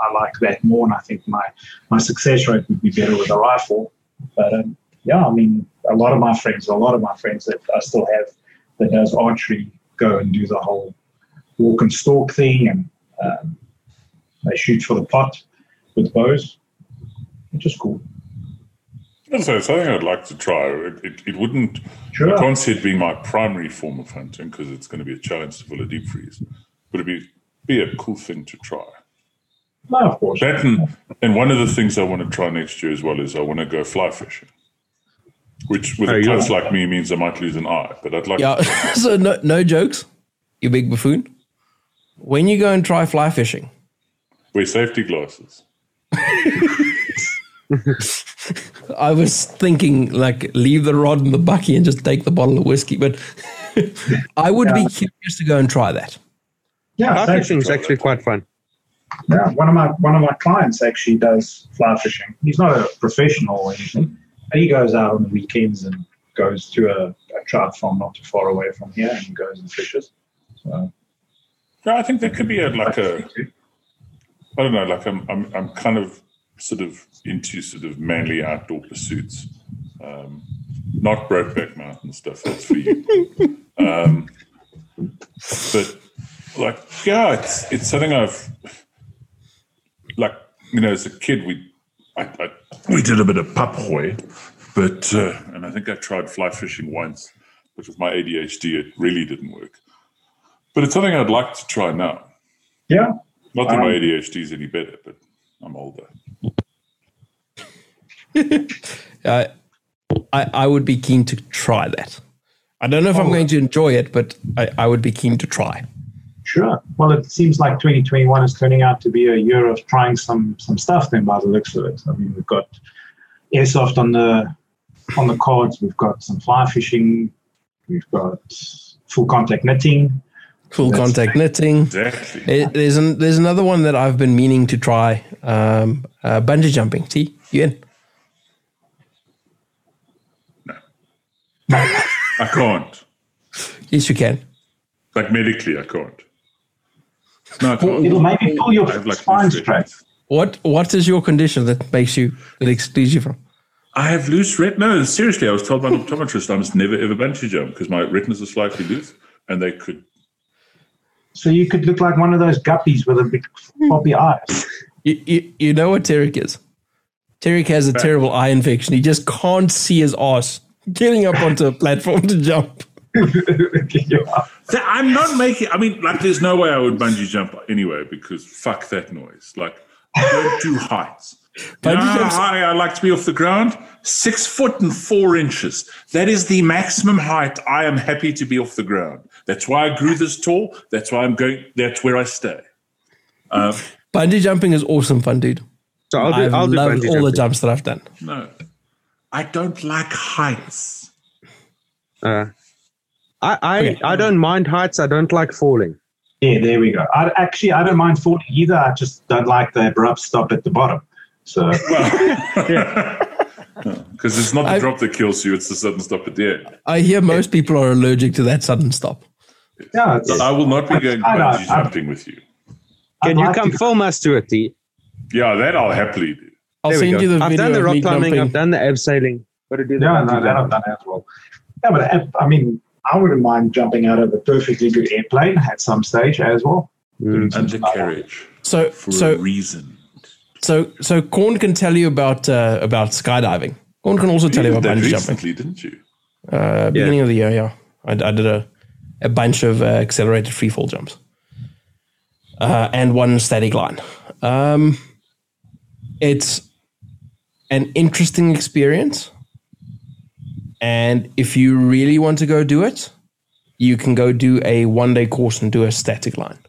I like that more, and I think my my success rate would be better with a rifle. But um, yeah, I mean, a lot of my friends, a lot of my friends that I still have that does archery go and do the whole walk and stalk thing, and um, they shoot for the pot with bows, which is cool. So it's something I'd like to try. It, it, it wouldn't. Sure. I can't see it being my primary form of hunting because it's going to be a challenge to fill a deep freeze. But it'd be be a cool thing to try. No, of course. That and, and one of the things I want to try next year as well is I want to go fly fishing. Which with oh, a klutz like me means I might lose an eye, but I'd like. Yeah. so no, no jokes, you big buffoon. When you go and try fly fishing, wear safety glasses. I was thinking like leave the rod in the bucky and just take the bottle of whiskey, but I would yeah. be curious to go and try that. Yeah, fly fishing is actually quite fun. Yeah, one of my one of my clients actually does fly fishing. He's not a professional or anything, he goes out on the weekends and goes to a, a trout farm not too far away from here and goes and fishes. So, yeah, I think there could be a like a I don't know, like I'm I'm I'm kind of sort of into sort of manly outdoor pursuits. Um, not Brokeback Mountain stuff. That's for you. um, but like, yeah, it's it's something I've like you know, as a kid, we I, I, we did a bit of papgooi, But uh, and I think I tried fly fishing once, but with my ADHD, it really didn't work. But it's something I'd like to try now. Yeah. Not that Um, my ADHD is any better, but I'm older. I, I I would be keen to try that. I don't know if I'm Oh. going to enjoy it, but I, I would be keen to try. Sure. Well, it seems like 2021 is turning out to be a year of trying some some stuff. Then, by the looks of it, I mean, we've got airsoft on the on the cards. We've got some fly fishing. We've got full contact knitting. Full That's- contact knitting. Exactly. There- There's an, there's another one that I've been meaning to try. Um, uh, bungee jumping. See, you in? No. I can't. Yes, you can. Like medically, I can't. No, I can't. It'll maybe pull your I like spine straight. What what is your condition that makes you that excludes you from? I have loose ret. No, seriously, I was told by an optometrist I must never ever bungee jump because my retinas are slightly loose, and they could. So you could look like one of those guppies with a big floppy eyes. You, you, you know what Tarek is? Tarek has a terrible eye infection. He just can't see his ass getting up onto a platform to jump. Yeah. I'm not making. I mean, like, there's no way I would bungee jump anyway because fuck that noise. Like, I don't do heights. You know how high I like to be off the ground? Six foot and four inches. That is the maximum height I am happy to be off the ground. That's why I grew this tall. That's why I'm going. That's where I stay. Um, Bungee jumping is awesome fun, dude. So I'll do, I've I'll do loved bungee all the jumps that I've done. no, I don't like heights. Uh, I I, Okay. I don't mind heights. I don't like falling. Yeah, there we go. I, actually, I don't mind falling either. I just don't like the abrupt stop at the bottom. So Because it's not the I- drop that kills you; it's the sudden stop at the end. I hear most people are allergic to that sudden stop. yeah, it's, I will not be going I know, bungee I- jumping with you. Can I'd you like come to- film us to it, T? Yeah, that I'll happily do. I'll there send you the I've video done the rock climbing. jumping. I've done the abseiling. Got to do the Yeah, bungee no, that. I've done as well. Yeah, but I mean, I wouldn't mind jumping out of a perfectly good airplane at some stage as well. Mm. Undercarriage So for so a reason. so so Corn can tell you about uh, about skydiving. Corn can also tell you about that bungee jumping. recently, didn't you? Uh, beginning of the year, yeah, I, I did a a bunch of uh, accelerated free fall jumps uh, and one static line. Um, it's an interesting experience, and if you really want to go do it, you can go do a one day course and do a static line,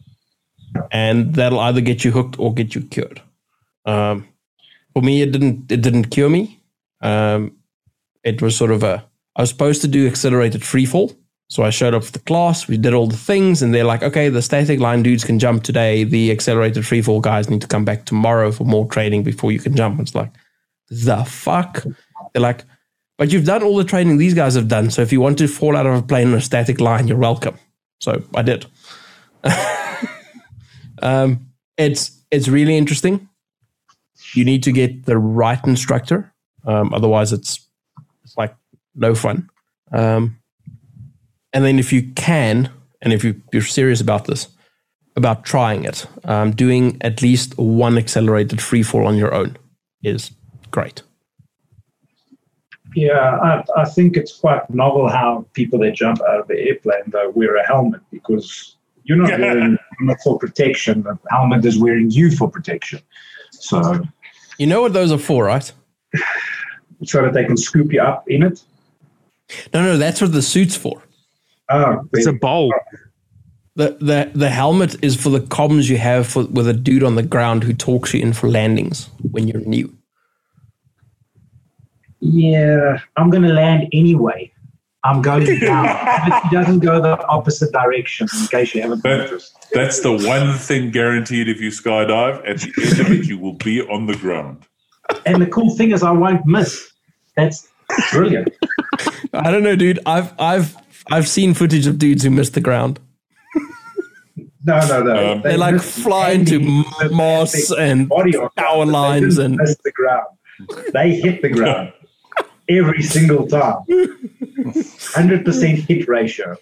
and that'll either get you hooked or get you cured. Um, for me, it didn't it didn't cure me. Um, it was sort of a I was supposed to do accelerated freefall. So I showed up for the class, we did all the things, and they're like, okay, the static line dudes can jump today. The accelerated freefall guys need to come back tomorrow for more training before you can jump. It's like, the fuck? They're like, but you've done all the training these guys have done. So if you want to fall out of a plane on a static line, you're welcome. So I did. um, it's it's really interesting. You need to get the right instructor. Um, otherwise, it's it's like no fun. Um, and then if you can, and if you, you're serious about this, about trying it, um, doing at least one accelerated free fall on your own is great. Yeah, I, I think it's quite novel how people that jump out of the airplane though wear a helmet because you're not wearing a helmet for protection. The helmet is wearing you for protection. So You know what those are for, right? so that they can scoop you up in it. No, no, that's what the suit's for. Oh, It's a bowl. The, the the helmet is for the comms you have for, with a dude on the ground who talks you in for landings when you're new. Yeah, I'm going to land anyway. I'm going down. but he doesn't go the opposite direction in case you haven't That, noticed. that's the one thing guaranteed if you skydive. At the end of it, you will be on the ground. And the cool thing is I won't miss. That's brilliant. I don't know, dude. I've I've I've seen footage of dudes who missed the ground. No, no, no. Um, They like fly into moss and body power lines didn't and miss the ground. They hit the ground every single time. Hundred percent hit ratio.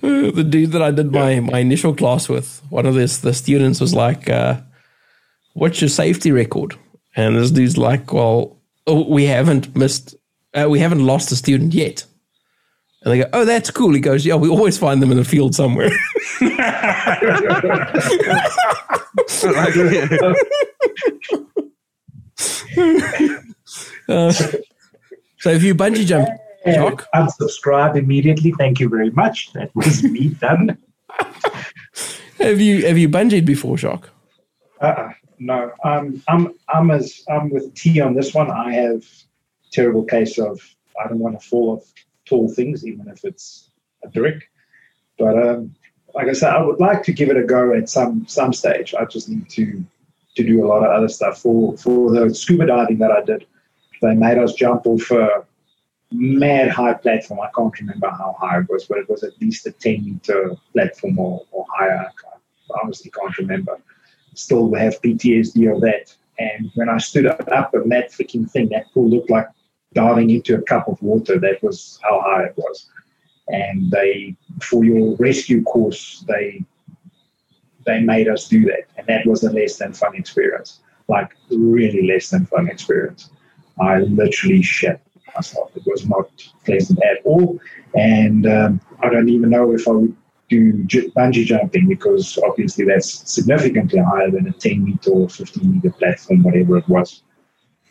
the dude that I did my my initial class with, one of this the students was like, uh, "What's your safety record?" And this dude's like, "Well, oh, we haven't missed, uh, we haven't lost a student yet. And they go, oh, that's cool. He goes, yeah, we always find them in the field somewhere. Uh, so if you bungee jump, Jock, Unsubscribe immediately. Thank you very much. That was me done. have you have you bungeed before, Jock? Uh-uh, no, I'm I'm I'm as I'm with T on this one. I have terrible case of I don't want to fall off tall things, even if it's a brick. But um, like I said, I would like to give it a go at some some stage. I just need to to do a lot of other stuff for for the scuba diving that I did. They made us jump off a mad high platform. I can't remember how high it was, but it was at least a 10 meter platform or, or higher. I honestly can't remember. Still have PTSD of that. And when I stood up on that freaking thing, that pool looked like diving into a cup of water. That was how high it was. And they, for your rescue course, they they made us do that, and that was a less than fun experience. Like really less than fun experience. I literally shit myself. It was not pleasant at all, and um, I don't even know if I would do j- bungee jumping because obviously that's significantly higher than a 10 meter or 15 meter platform, whatever it was.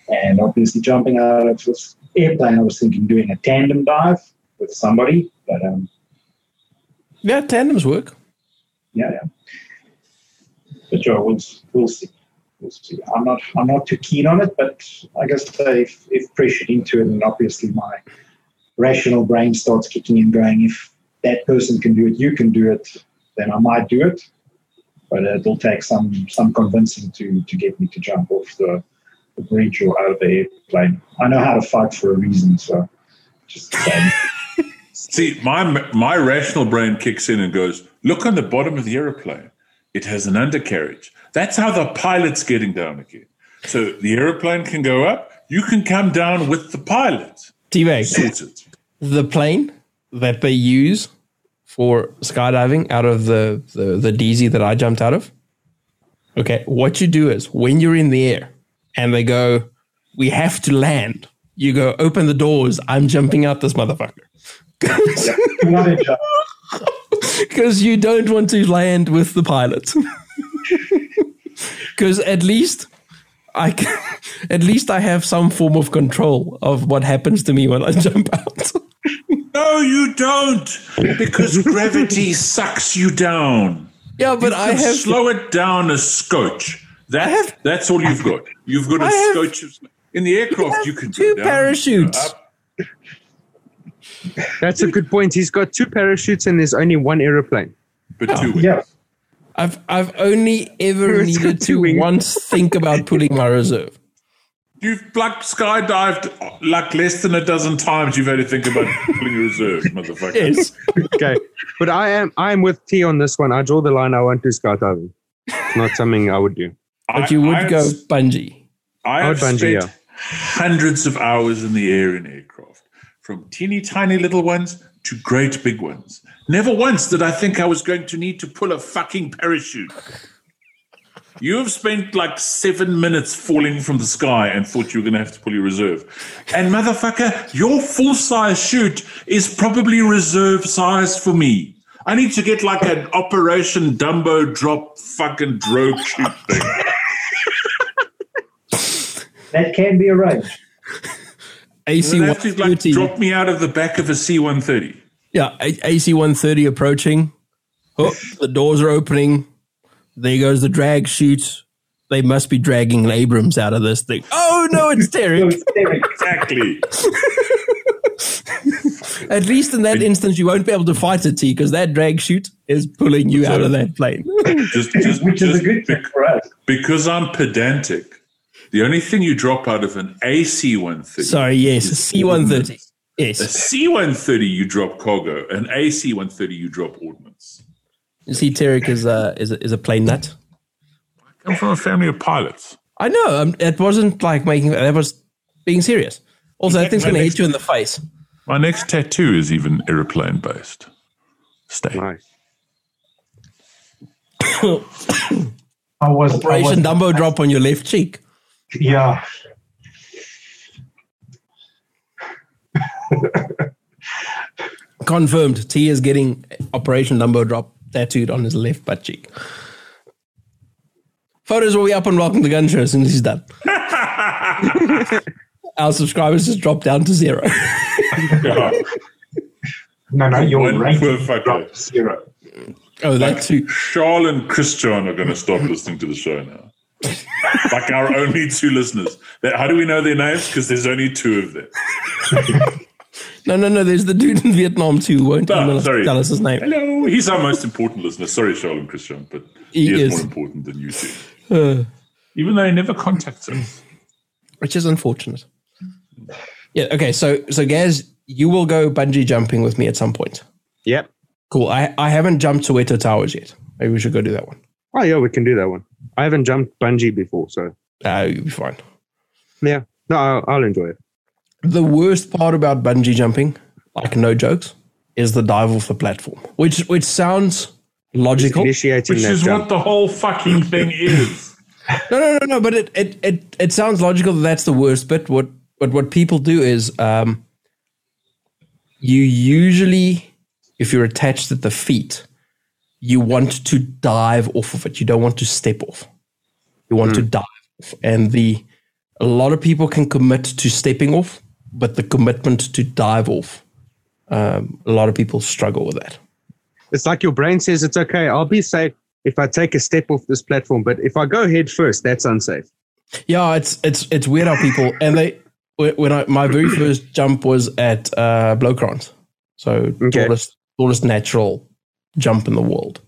And obviously, jumping out of this airplane, I was thinking doing a tandem dive with somebody, but um, Yeah, tandems work. yeah, yeah. But Joe, we'll, we'll see. We'll see. I'm not I'm not too keen on it, but like I say, if, if pressured into it, and obviously my rational brain starts kicking in, going, if that person can do it, you can do it, then I might do it. But it'll take some some convincing to to get me to jump off the, the bridge or out of the airplane. I know how to fight for a reason, so just um, See, my my rational brain kicks in and goes, "Look on the bottom of the aeroplane. It has an undercarriage. That's how the pilot's getting down again. So the aeroplane can go up. You can come down with the pilot. T-Bag, Sorted. the plane that they use for skydiving out of the, the, the DZ that I jumped out of. Okay, what you do is when you're in the air and they go, we have to land, you go, open the doors, I'm jumping out this motherfucker. not a job. Because you don't want to land with the pilot. Because at least I can, at least I have some form of control of what happens to me when I jump out. No, you don't, because gravity sucks you down. yeah, but I You have slow it down a scotch. That have- that's all you've got. You've got a I have- scotch. of- In the aircraft, have you can two go down, parachutes. go up. That's a good point. He's got two parachutes and there's only one aeroplane. but two wings. Yeah. I've I've only ever It's needed two to wings. once think about putting my reserve. You've like skydived like less than a dozen times. You've had to think about pulling your reserves, motherfucker. Yes. Okay. but I am I am with T on this one. I draw the line. I won't do skydiving. It's not something I would do. But you would I, go bungee. I I have would bungee, spent yeah. hundreds of hours in the air in aircraft, from teeny tiny little ones to great big ones. Never once did I think I was going to need to pull a fucking parachute. You have spent like seven minutes falling from the sky and thought you were going to have to pull your reserve. And motherfucker, your full size chute is probably reserve size for me. I need to get like an Operation Dumbo drop fucking drogue chute thing. That can be arranged. AC You one have to like drop me out of the back of a C one thirty. Yeah, A- AC one thirty approaching. Oh, the doors are opening. There goes the drag chute. They must be dragging Abrams out of this thing. Oh no, it's So Derek. Exactly. At least in that instance, you won't be able to fight it, T, because that drag chute is pulling you out of that plane. Just, just, which is a good thing bec- for us. because I'm pedantic. The only thing you drop out of an AC one thirty. Sorry, yes, C one thirty. A Yes, C one thirty you drop cargo. An AC one thirty you drop ordnance. you see, Tarek is a is a, is a plane nut. I come from a family of pilots. I know. Um, it wasn't like making. That was being serious. Also, that thing's going to hit you in the face. My next tattoo is even aeroplane based. Stay. Nice. I was, I was Operation Dumbo drop on your left cheek. Yeah. Confirmed. T is getting Operation Dumbo Drop tattooed on his left butt cheek. Photos will be up on Welcome to Gun Show as soon as he's done. Our subscribers just dropped down to zero. Yeah. No, no, your One ranking poor fucker. dropped to zero. oh, that too. Charles and Christian are going to stop listening to the show now. Like our only two listeners. That- How do we know their names? Because there's only two of them. No, no, no. There's the dude in Vietnam too. Won't Ah, email sorry. to tell us his name. Hello. He's our most important listener. Sorry, Charles and Christian, but he, He is, is. more important than you two. Uh, Even though he never contacts us. which is unfortunate. Yeah. Okay. So, so Gaz, you will go bungee jumping with me at some point. Yep. Cool. I, I haven't jumped to Soweto Towers yet. Maybe we should go do that one. Oh yeah, we can do that one. I haven't jumped bungee before, so Uh, you'll be fine. yeah. No, I'll, I'll enjoy it. The worst part about bungee jumping, like no jokes, is the dive off the platform, which which sounds logical. Initiating Which that is jump. what the whole fucking thing is. No, no, no, no. But it it it, it sounds logical that that's the worst bit. What but what people do is um, you usually, if you're attached at the feet, you want to dive off of it. You don't want to step off. You want to dive off, and the a lot of people can commit to stepping off, but the commitment to dive off, um, a lot of people struggle with that. It's like your brain says it's okay. I'll be safe if I take a step off this platform, but if I go head first, that's unsafe. Yeah, it's it's it's weird how people and they when I my very first jump was at uh so Okay. tallest tallest natural jump in the world.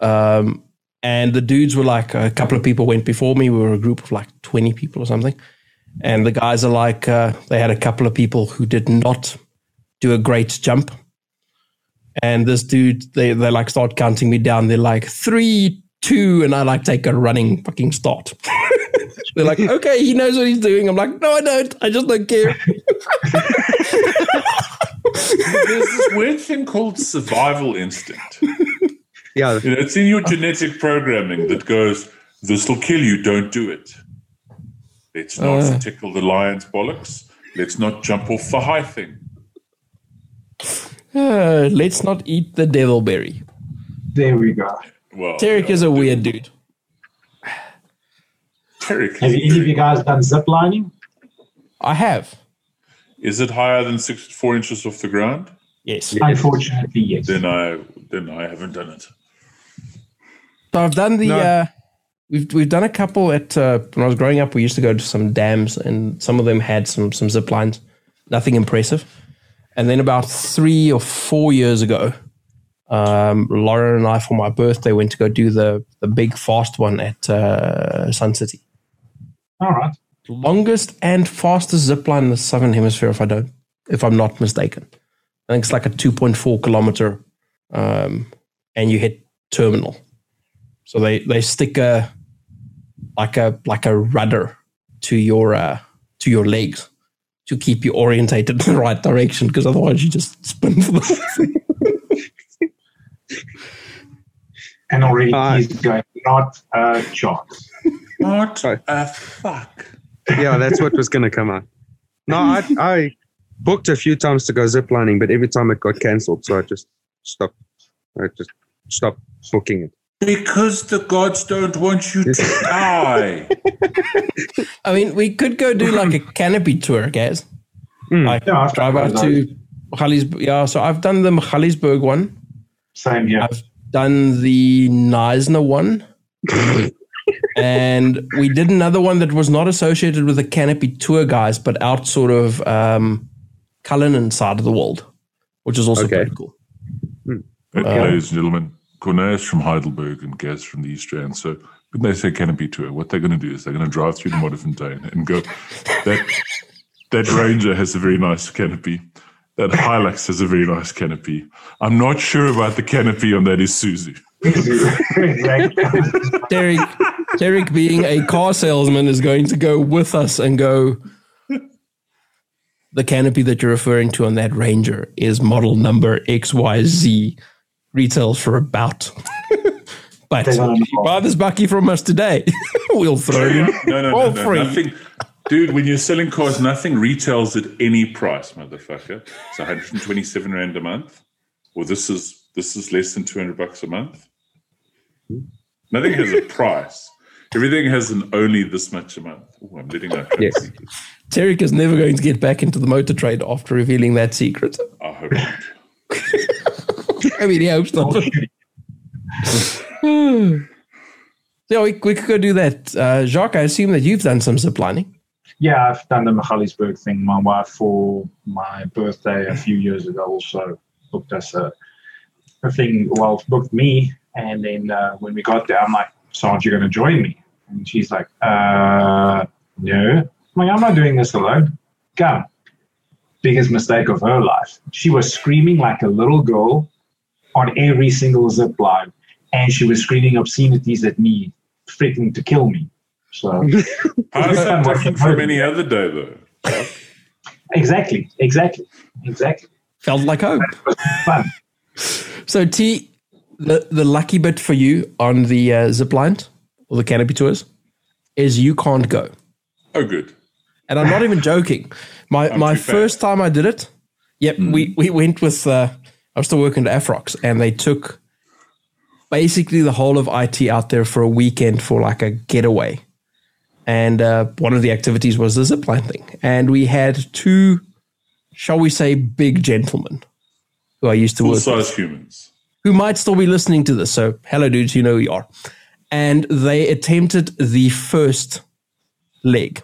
Um, and the dudes were like a couple of people went before me. We were a group of like twenty people or something, and the guys are like uh, they had a couple of people who did not do a great jump. And this dude, they they like start counting me down. They're like three, two, and I like take a running fucking start. They're like, okay, he knows what he's doing. I'm like, no, I don't. I just don't care. There's this weird thing called survival instinct. Yeah. You know, it's in your genetic programming that goes, this will kill you, don't do it. Let's not Uh. tickle the lion's bollocks. Let's not jump off the high thing. Uh, let's not eat the devilberry. There we go. Well, Tarek yeah, is a weird dude. Tarek Have any of you guys done ziplining? I have. Is it higher than six four inches off the ground? Yes. Unfortunately, yes. Then I then I haven't done it. So I've done the. No. Uh, we've we've done a couple at uh, when I was growing up. We used to go to some dams, and some of them had some some zip lines. Nothing impressive. And then about three or four years ago, um, Lauren and I, for my birthday, went to go do the the big fast one at uh, Sun City. All right. Longest and fastest zip line in the southern hemisphere if i don't if i'm not mistaken i think it's like a 2.4 kilometer um, and you hit terminal so they they stick a like a like a rudder to your uh, to your legs to keep you orientated in the right direction because otherwise you just spin for the And already Hi. he's going, not a chance. What Sorry. a fuck. Yeah, that's what was going to come out. No, I, I booked a few times to go ziplining, but every time it got cancelled. So I just stopped. I just stopped booking it. Because the gods don't want you to die. i mean we could go do like a canopy tour guys hmm. like Yeah, I've drive done out those. to Magaliesburg. yeah so i've done the Magaliesburg one Same yeah. I've done the Knysna one. and we did another one that was not associated with the canopy tour guys, but out sort of um, Cullinan side of the world, which is also Okay. pretty cool. But, ladies and gentlemen, Cornelius from Heidelberg and Gaz from the East Rand. So when they say canopy tour, what they're going to do is they're going to drive through the Modderfontein and go, that that Ranger has a very nice canopy. That Hilux has a very nice canopy. I'm not sure about the canopy on that Isuzu. exactly. Derek, Derek, being a car salesman, is going to go with us and go. The canopy that you're referring to on that Ranger is model number XYZ, retails for about. but They if you buy this bucky from us today, we'll throw you No, no, no, all no. free. Nothing, Dude, when you're selling cars, nothing retails at any price, motherfucker. It's 127 rand a month, or this is this is less than 200 bucks a month. Nothing has a price. Everything has an only this much a month. Oh, I'm letting out. Yes. Tarek is never going to get back into the motor trade after revealing that secret. I hope not. I mean, he hopes not. yeah, we, we could go do that. Uh, Jacques, I assume that you've done some ziplining. Yeah, I've done the Magaliesburg thing. My wife, for my birthday a few years ago, also booked us a, a thing. Well, booked me. And then uh, when we got there, I'm like, so aren't you going to join me? And she's like, uh, no. I'm like, I'm not doing this alone. Come. Biggest mistake of her life. She was screaming like a little girl on every single zip line. And she was screaming obscenities at me, freaking to kill me. So How's that different from any other day, though? exactly, exactly, exactly. Felt like home. It was fun. So, T, the, the lucky bit for you on the uh, zip line or the canopy tours is you can't go. Oh, good. And I'm not even joking. My I'm my first time I did it, yep, we, we went with, uh, I was still working at Afrox, and they took basically the whole of IT out there for a weekend for like a getaway. And uh, one of the activities was the zipline thing. And we had two, shall we say, big gentlemen who I used to Full work with size humans. who might still be listening to this. So, hello, dudes, you know who you are. And they attempted the first leg.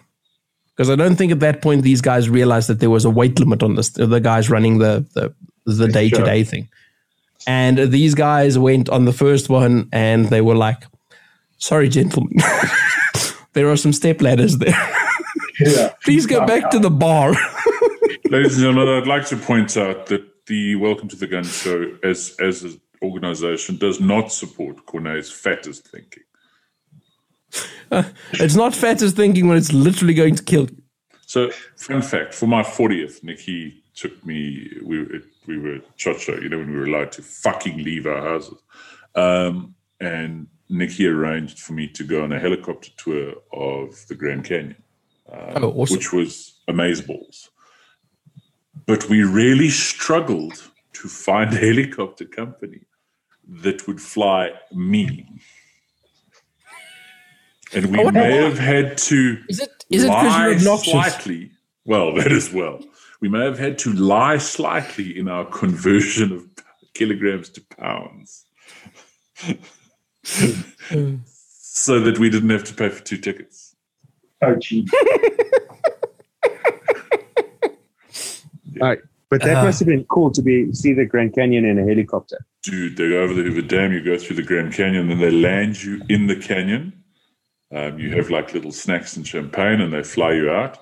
Because I don't think at that point these guys realized that there was a weight limit on this, the guys running the the the day to day thing. And these guys went on the first one and they were like, sorry, gentlemen, there are some step ladders there. Yeah. Please go back to the bar. Ladies and gentlemen, I'd like to point out that the Welcome to the Gun show, as as organization, does not support Cornet's fattest thinking. it's not fattest thinking when it's literally going to kill you. So, fun fact: for my fortieth, Nikki took me. We were, we were Chocho, you know, when we were allowed to fucking leave our houses, um, and Nikki arranged for me to go on a helicopter tour of the Grand Canyon. Oh, awesome. which was amazeballs. But we really struggled to find a helicopter company that would fly me. And we I wonder may have had to Is it is it because lie you're obnoxious? slightly. Well, that as well. We may have had to lie slightly in our conversion of kilograms to pounds. so that we didn't have to pay for two tickets. Oh, gee. All right. But that Uh. must have been cool to be see the Grand Canyon in a helicopter. Dude, they go over the Hoover Dam, you go through the Grand Canyon, then they land you in the canyon. Um, you have like little snacks and champagne, and they fly you out.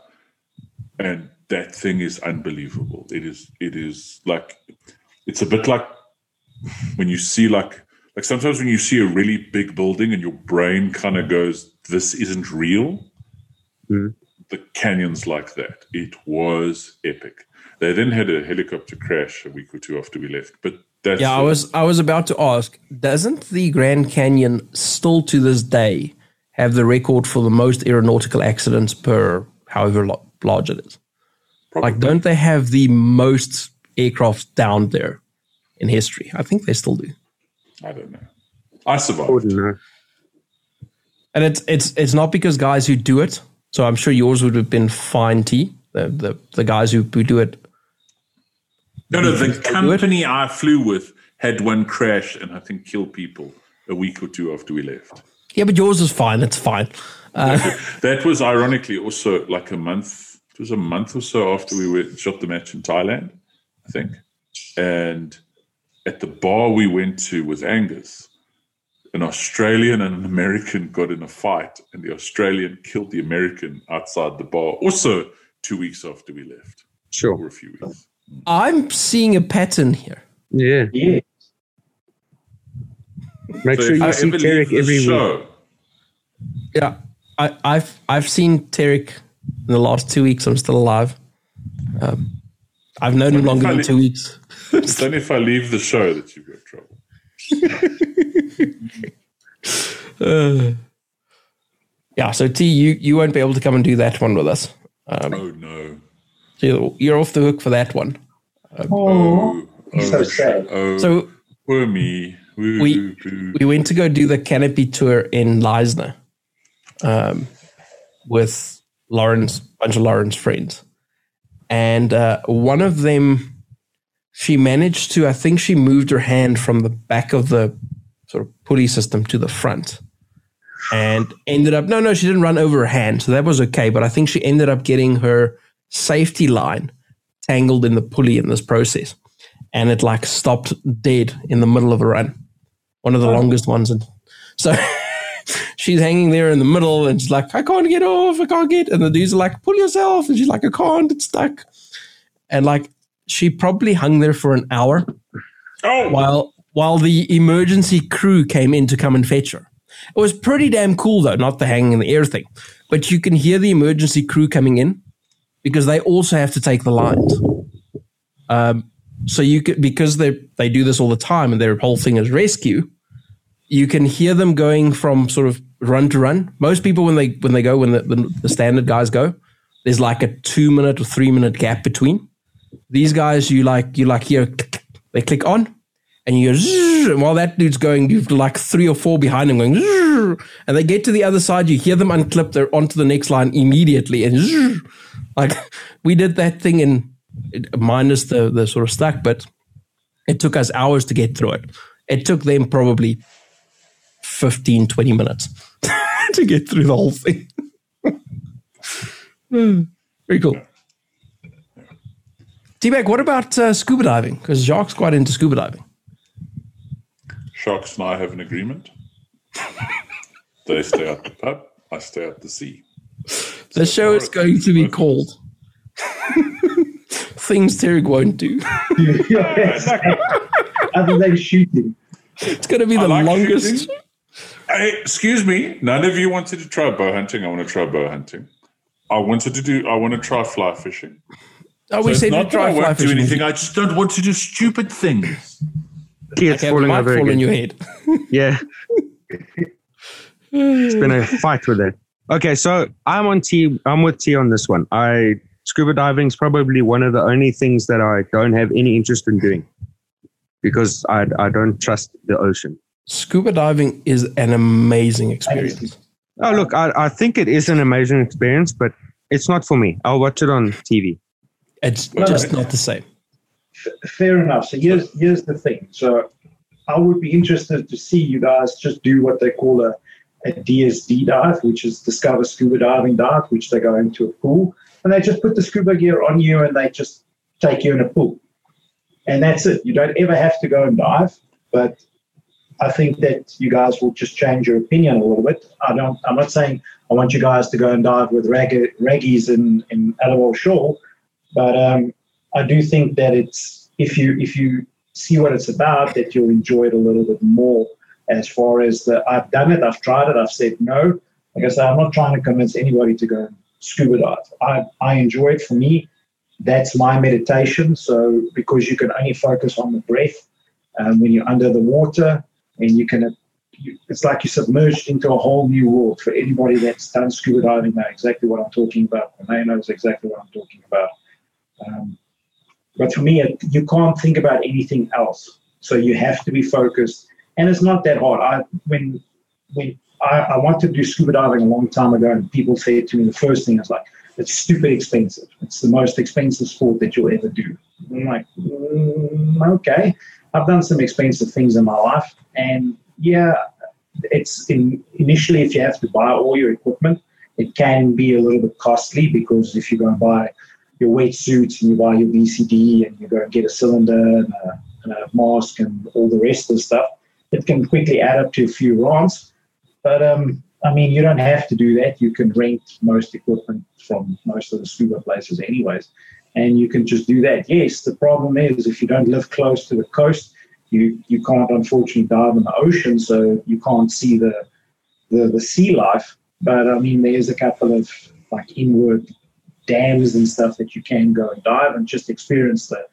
And that thing is unbelievable. It is. It is like it's a bit like when you see like like sometimes when you see a really big building and your brain kind of goes, "This isn't real." Mhm. The canyon's like that. It was epic. They then had a helicopter crash a week or two after we left, but that's Yeah, I was I was about to ask, doesn't the Grand Canyon still to this day have the record for the most aeronautical accidents per however lo- large it is? probably Like, don't they have the most aircraft down there in history? I think they still do. I don't know. I I survived. wouldn't. And it's it's it's not because guys who do it. So I'm sure yours would have been fine. T the the, the guys who, who do it. No, no, the company I flew with had one crash and I think killed people a week or two after we left. Yeah, but yours is fine. It's fine. That was ironically also like a month. It was a month or so after we were, shot the match in Thailand, I think. And at the bar we went to with Angus, an Australian and an American got in a fight, and the Australian killed the American outside the bar. Also, two weeks after we left, Sure. or a few weeks. I'm seeing a pattern here. Yeah. Yeah. Make So sure if I you see ever leave Tarek this every week. Yeah, I, I've I've seen Tarek in the last two weeks. I'm still alive. Um, I've known him longer than Funny. two weeks. It's only if I leave the show that you've got trouble. Yeah, so T, you you won't be able to come and do that one with us. Um, Oh no. So you're- you're off the hook for that one. Oh, Oh, so sad. Oh, So poor me. Woo, We- woo, woo. we went to go do the canopy tour in Knysna um, with Lauren's bunch of Lauren's friends, and uh, one of them, she managed to. I think she moved her hand from the back of the sort of pulley system to the front, and ended up. No, no, she didn't run over her hand, so that was okay. But I think she ended up getting her safety line tangled in the pulley in this process, and it like stopped dead in the middle of a run one of the longest ones. And so she's hanging there in the middle and she's like, I can't get off, I can't get. And the dudes are like, pull yourself. And she's like, I can't, it's stuck. And like, she probably hung there for an hour oh, while while the emergency crew came in to come and fetch her. It was pretty damn cool though, not the hanging in the air thing. But you can hear the emergency crew coming in because they also have to take the lines. Um, so you could because they they do this all the time and their whole thing is rescue. You can hear them going from sort of run to run. Most people when they when they go when the, the, standard guys go, there's like a two minute or three minute gap between. These guys, you like you like hear they click on, and you go and while that dude's going, you've like three or four behind him going, and they get to the other side. You hear them unclip. They're onto the next line immediately, and like we did that thing in minus the the sort of stack, but it took us hours to get through it. It took them probably 15, 20 minutes to get through the whole thing. Hmm, Very cool. T-Bag, what about uh, scuba diving? Because Jacques quite into scuba diving. Sharks and I have an agreement. they stay at the pub, I stay at the sea. The show is going to be called Things Terry won't do. Yes. Other than shooting. It's going to be the like longest. shooting. Hey, excuse me. None of you wanted to try bow hunting. I want to try bow hunting. I wanted to do. I want to try fly fishing. Oh, we So said it's we not that try I fly won't do anything. I just don't want to do stupid things. Kids Okay, it falling might over fall again. your head. Yeah. it's been a fight with it. Okay, so I'm on T. I'm with T on this one. I scuba diving is probably one of the only things that I don't have any interest in doing because I I don't trust the ocean. Scuba diving is an amazing experience. Oh look, I, I think it is an amazing experience, but it's not for me. I'll watch it on TV. It's just not the same. Fair enough. So here's here's the thing. So I would be interested to see you guys just do what they call a, a DSD dive, which is Discover Scuba Diving Dive, which they go into a pool and they just put the scuba gear on you and they just take you in a pool. And that's it. You don't ever have to go and dive, but I think that you guys will just change your opinion a little bit. I don't. I'm not saying I want you guys to go and dive with rag, raggies in in Aliwal Shoal, but um, I do think that it's if you if you see what it's about, that you'll enjoy it a little bit more. As far as the I've done it, I've tried it, I've said no. Like I said, I'm not trying to convince anybody to go scuba dive. I I enjoy it. For me, that's my meditation. So because you can only focus on the breath um, when you're under the water, and you can. It's like you're submerged into a whole new world. For anybody that's done scuba diving, know exactly what I'm talking about. Renee knows exactly what I'm talking about. Um, but for me, it, you can't think about anything else. So you have to be focused, and it's not that hard. I when when I, I wanted to do scuba diving a long time ago, and people said to me the first thing is like, "It's stupid expensive. It's the most expensive sport that you'll ever do." I'm like, mm, okay. I've done some expensive things in my life, and yeah, it's in, initially if you have to buy all your equipment, it can be a little bit costly because if you go and buy your wetsuits and you buy your BCD and you go and get a cylinder and a, and a mask and all the rest of the stuff, it can quickly add up to a few rands. But um, I mean, you don't have to do that. You can rent most equipment from most of the scuba places, anyways, and you can just do that. Yes, the problem is if you don't live close to the coast, you you can't unfortunately dive in the ocean, so you can't see the the, the sea life. But I mean, there's a couple of like inward dams and stuff that you can go and dive and just experience the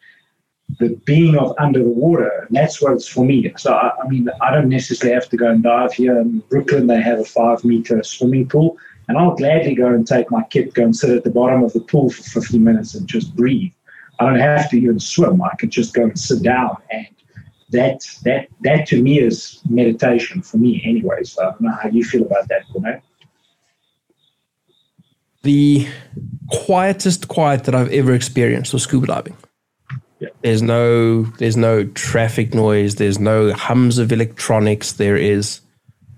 the being of under the water. And that's what it's for me. So I, I mean, I don't necessarily have to go and dive here in Brooklyn. They have a five meter swimming pool, And I'll gladly go and take my kit, go and sit at the bottom of the pool for 15 minutes and just breathe. I don't have to even swim. I can just go and sit down. And that that that to me is meditation for me anyway. So I don't know how you feel about that, Cornette. The quietest quiet that I've ever experienced was scuba diving. Yeah. There's no there's no traffic noise, there's no hums of electronics, there is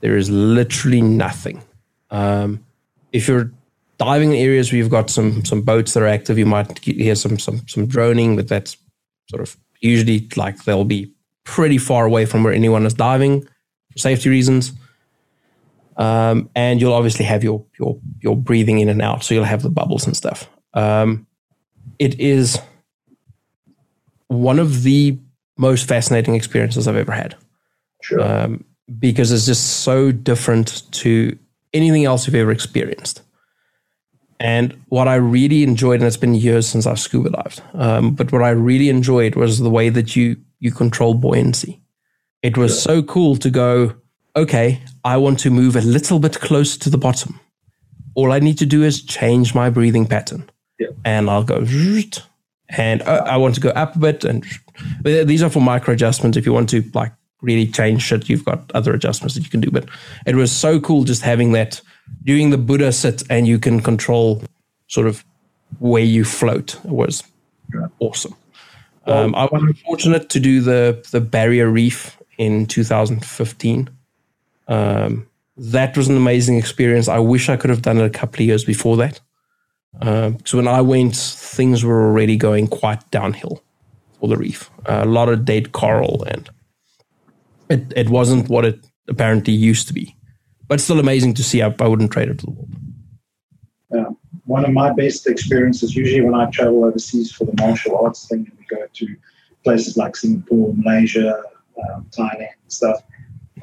there is literally nothing. Um, if you're diving in areas where you've got some some boats that are active, you might hear some some some droning, but that's sort of usually like they'll be pretty far away from where anyone is diving for safety reasons. Um, and you'll obviously have your your your breathing in and out, so you'll have the bubbles and stuff. Um, it is one of the most fascinating experiences I've ever had Sure. um, because it's just so different to anything else you've ever experienced. And what I really enjoyed, and it's been years since I've scuba dived, um, but what I really enjoyed was the way that you you control buoyancy. It was so cool to go, okay, I want to move a little bit closer to the bottom. All I need to do is change my breathing pattern, Yeah. and I'll go. And uh, I want to go up a bit, and these are for micro adjustments. If you want to like really change shit, you've got other adjustments that you can do. But it was so cool just having that doing the Buddha sit, and you can control sort of where you float. It was Yeah. awesome. Um, I was fortunate to do the the Barrier Reef in 2015. Um, that was an amazing experience. I wish I could have done it a couple of years before that. Because when I went, things were already going quite downhill for the reef. a lot of dead coral, and it, it wasn't what it apparently used to be. But still amazing to see. I, I wouldn't trade it for the world. Yeah. One of my best experiences, usually when I travel overseas for the martial arts thing, and we go to places like Singapore, Malaysia, um, Thailand, and stuff,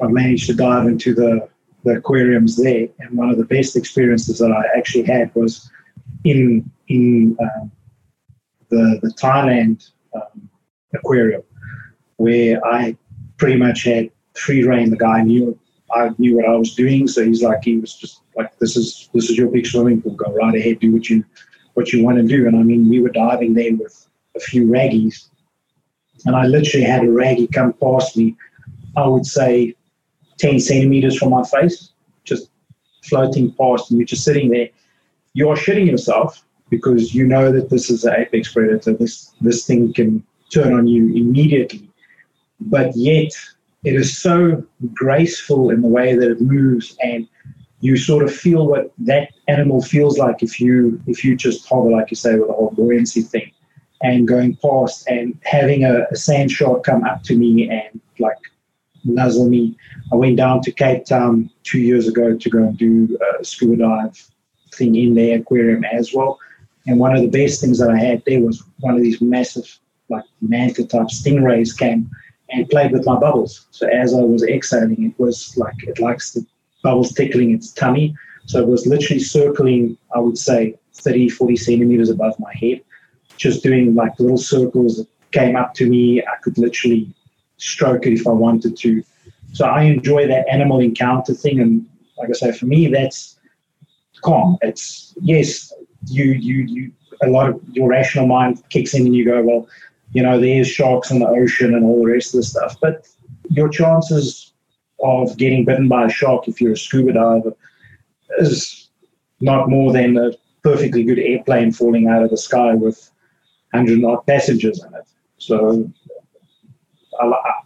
I've managed to dive into the, the aquariums there. And one of the best experiences that I actually had was in in um, the the Thailand um, aquarium, where I pretty much had free reign. The guy knew I knew what I was doing, so he's like he was just like this is this is your big swimming pool. Go right ahead, do what you what you want to do. And I mean, we were diving there with a few raggies, and I literally had a raggy come past me. I would say ten centimeters from my face, just floating past, and you're just sitting there. You are shitting yourself because you know that this is an apex predator. This this thing can turn on you immediately, but yet it is so graceful in the way that it moves and you sort of feel what that animal feels like if you if you just hover like you say with the whole buoyancy thing and going past and having a, a sand shark come up to me and like nuzzle me i went down to cape town two years ago to go and do a scuba dive thing in their aquarium as well and one of the best things that i had there was one of these massive like manta type stingrays came and played with my bubbles. So as I was exhaling, it was like it likes the bubbles tickling its tummy. So it was literally circling, I would say, 30, 40 centimeters above my head, just doing like little circles that came up to me. I could literally stroke it if I wanted to. So I enjoy that animal encounter thing. And like I say, for me, that's calm. It's yes, you you you a lot of your rational mind kicks in and you go, well, you know, there's sharks in the ocean and all the rest of the stuff. But your chances of getting bitten by a shark if you're a scuba diver is not more than a perfectly good airplane falling out of the sky with 100 odd passengers in it. So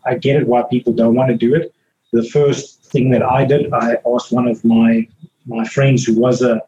I, get it why people don't want to do it. The first thing that I did, I asked one of my my friends who was a,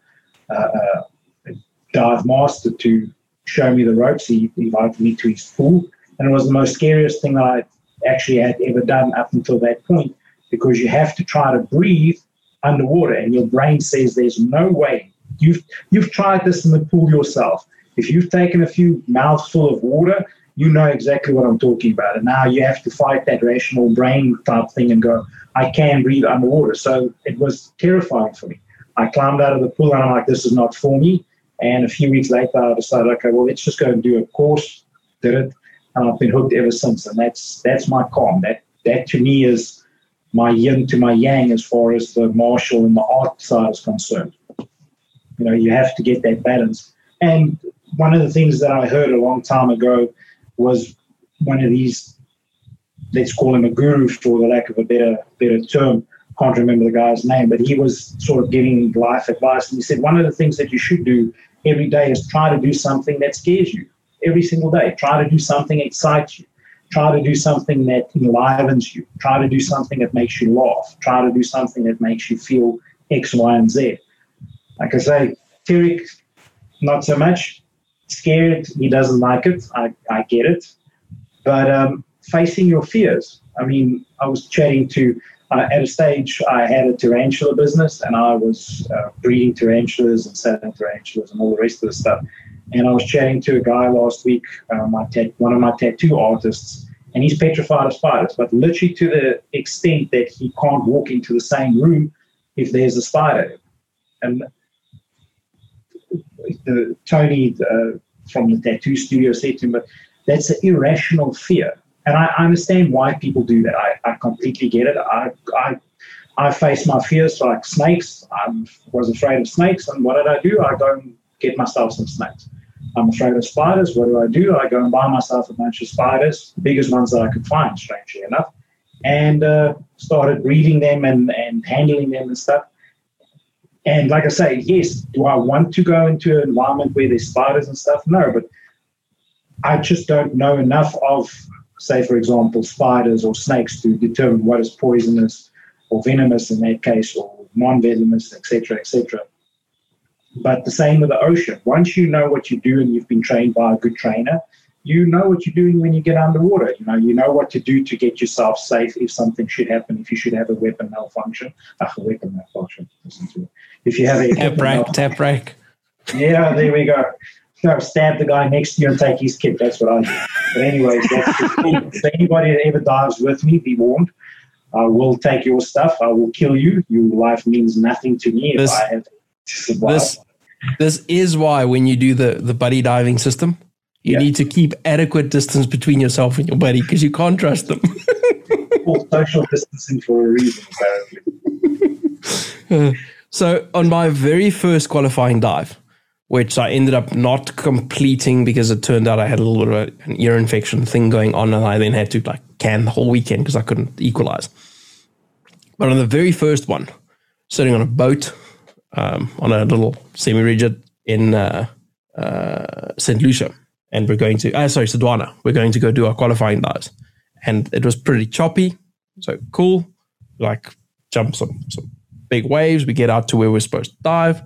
a, a dive master to show me the ropes. He invited me to his pool, and it was the most scariest thing I actually had ever done up until that point because you have to try to breathe underwater, and your brain says there's no way. You've you've tried this in the pool yourself. If you've taken a few mouthful of water, you know exactly what I'm talking about. And now you have to fight that rational brain type thing and go, I can breathe underwater. So it was terrifying for me. I climbed out of the pool and I'm like, this is not for me. And a few weeks later, I decided, okay, well, let's just go and do a course. Did it, and I've been hooked ever since. And that's that's my calm. That that to me is my yin to my yang as far as the martial and the art side is concerned. You know, you have to get that balance. And one of the things that I heard a long time ago was one of these, let's call him a guru for the lack of a better better term. Can't remember the guy's name, but he was sort of giving life advice. And he said one of the things that you should do every day is try to do something that scares you every single day. Try to do something that excites you. Try to do something that enlivens you. Try to do something that makes you laugh. Try to do something that makes you feel X, Y, and Z. Like I say, Tarek, not so much. Scared, he doesn't like it. I, I get it. But um, facing your fears. I mean, I was chatting to, uh, at a stage, I had a tarantula business and I was uh, breeding tarantulas and selling tarantulas and all the rest of the stuff. And I was chatting to a guy last week, uh, my one of my tattoo artists, and he's petrified of spiders, but literally to the extent that he can't walk into the same room if there's a spider. And the, Tony uh, from the tattoo studio said to but that's an irrational fear. And I, I understand why people do that. I, I completely get it. I, I, I face my fears like snakes. I was afraid of snakes. And what did I do? I go and get myself some snakes. I'm afraid of spiders. What do I do? I go and buy myself a bunch of spiders, the biggest ones that I could find, strangely enough, and uh, started breeding them and, and handling them and stuff. And like I say, yes, do I want to go into an environment where there's spiders and stuff? No, but I just don't know enough of, say, for example, spiders or snakes to determine what is poisonous or venomous in that case, or non-venomous, etc., etc. But the same with the ocean. Once you know what you do and you've been trained by a good trainer, you know what you're doing when you get underwater. You know, you know what to do to get yourself safe if something should happen, if you should have a weapon malfunction. Ach, a weapon malfunction. Listen to it. If you have a tap break, tap break. Yeah, there we go. No, stab the guy next to you and take his kit. That's what I do. But anyways, that's if anybody that ever dives with me, be warned. I will take your stuff. I will kill you. Your life means nothing to me This- if I have to survive. This this is why when you do the the buddy diving system, you Yeah. need to keep adequate distance between yourself and your buddy because you can't trust them. social distancing for a reason, apparently. So on my very first qualifying dive, which I ended up not completing because it turned out I had a little bit of an ear infection thing going on, and I then had to like can the whole weekend because I couldn't equalize. But on the very first one, sitting on a boat um, on a little semi-rigid in uh, uh, St. Lucia, and we're going to, uh, sorry, Sodwana. We're going to go do our qualifying dives, and it was pretty choppy, so cool. Like jump some some big waves. We get out to where we're supposed to dive,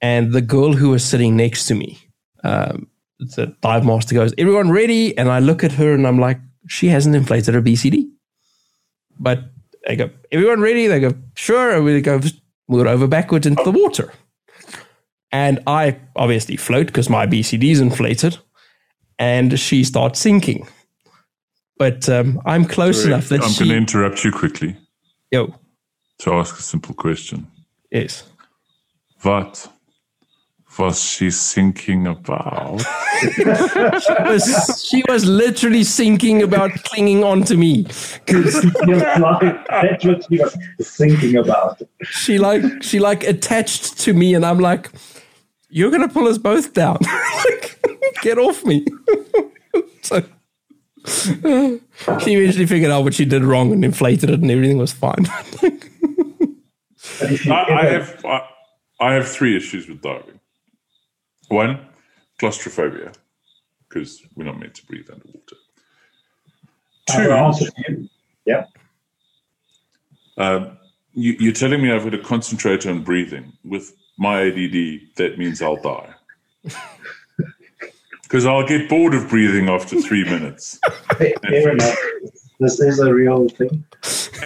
and the girl who was sitting next to me, um, the dive master goes, "Everyone ready?" And I look at her and I'm like, "She hasn't inflated her BCD." But I go, "Everyone ready?" They go, "Sure." And we go, it over backwards into the water. And I obviously float because my BCD is inflated, and she starts sinking. But um, I'm close Sorry, enough that I'm she. going to interrupt you quickly yo, to ask a simple question. yes. What was she thinking about? was, she was literally thinking about clinging onto me because like, that's what she was thinking about. she like she like attached to me and i'm like you're gonna pull us both down like, get off me so she eventually figured out what she did wrong and inflated it and everything was fine But if you I, I have I, I have three issues with diving. One, claustrophobia, because we're not meant to breathe underwater. I have an Two, answer for you. Yeah. um, you, you're telling me I've got to concentrate on breathing. With my ADD, that means I'll die. Because I'll get bored of breathing after three minutes. Fair fair enough. This is a real thing.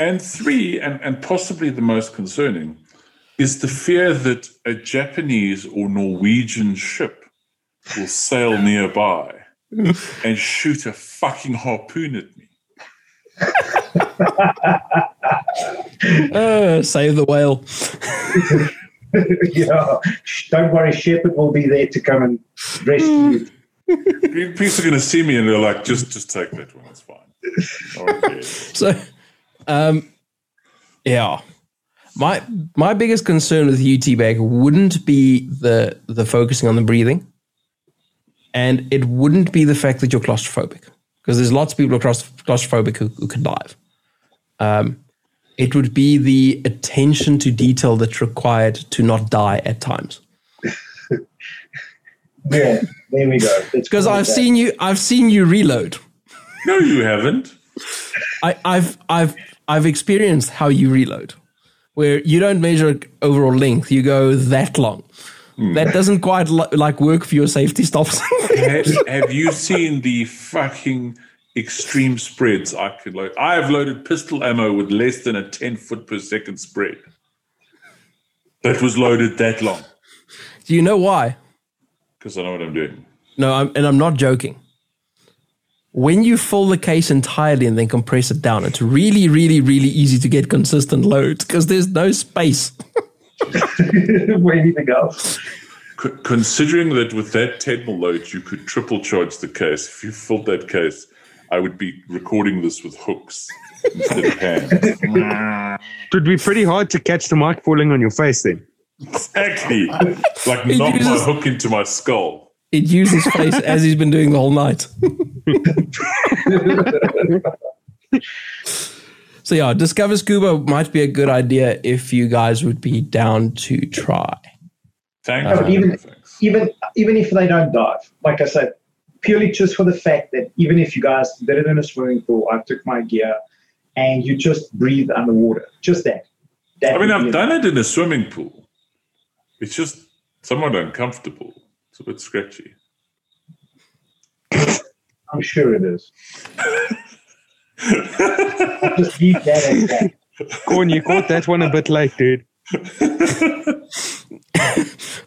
And three, and, and possibly the most concerning, is the fear that a Japanese or Norwegian ship will sail nearby and shoot a fucking harpoon at me. uh, save the whale yeah. Shh, Don't worry, Shepherd will be there to come and rescue you. Greenpeace are going to see me and they're like, just just take that one, it's fine. Okay. so um yeah My my biggest concern with UT bag wouldn't be the the focusing on the breathing, and it wouldn't be the fact that you're claustrophobic because there's lots of people who are claustrophobic who, who can dive. Um, it would be the attention to detail that's required to not die at times. Yeah, there we go. Because I've seen you, I've seen you reload. No, you haven't. I, I've I've I've experienced how you reload, where you don't measure overall length, you go that long. Hmm. That doesn't quite li- like work for your safety stops. have, have you seen the fucking extreme spreads I could load? I have loaded pistol ammo with less than a 10 foot per second spread. That was loaded that long. Do you know why? Because I know what I'm doing. No, I'm, and I'm not joking. When you fill the case entirely and then compress it down, it's really, really, really easy to get consistent loads because there's no space. Waiting to go. Considering that with that 10 mil load, you could triple charge the case. If you filled that case, I would be recording this with hooks instead of hands. It would be pretty hard to catch the mic falling on your face then. exactly. Like knock my hook into my skull. It uses face as he's been doing the whole night. so yeah, Discover Scuba might be a good idea if you guys would be down to try. Thank uh, No, but you. even- even even if they don't dive, like I said, purely just for the fact that even if you guys did it in a swimming pool, I took my gear and you just breathe underwater, just that. that I mean, I've done it in a swimming pool. It's just somewhat uncomfortable. It's a bit scratchy. I'm sure it is. just leave that as that. Corn, you caught that one a bit late, dude.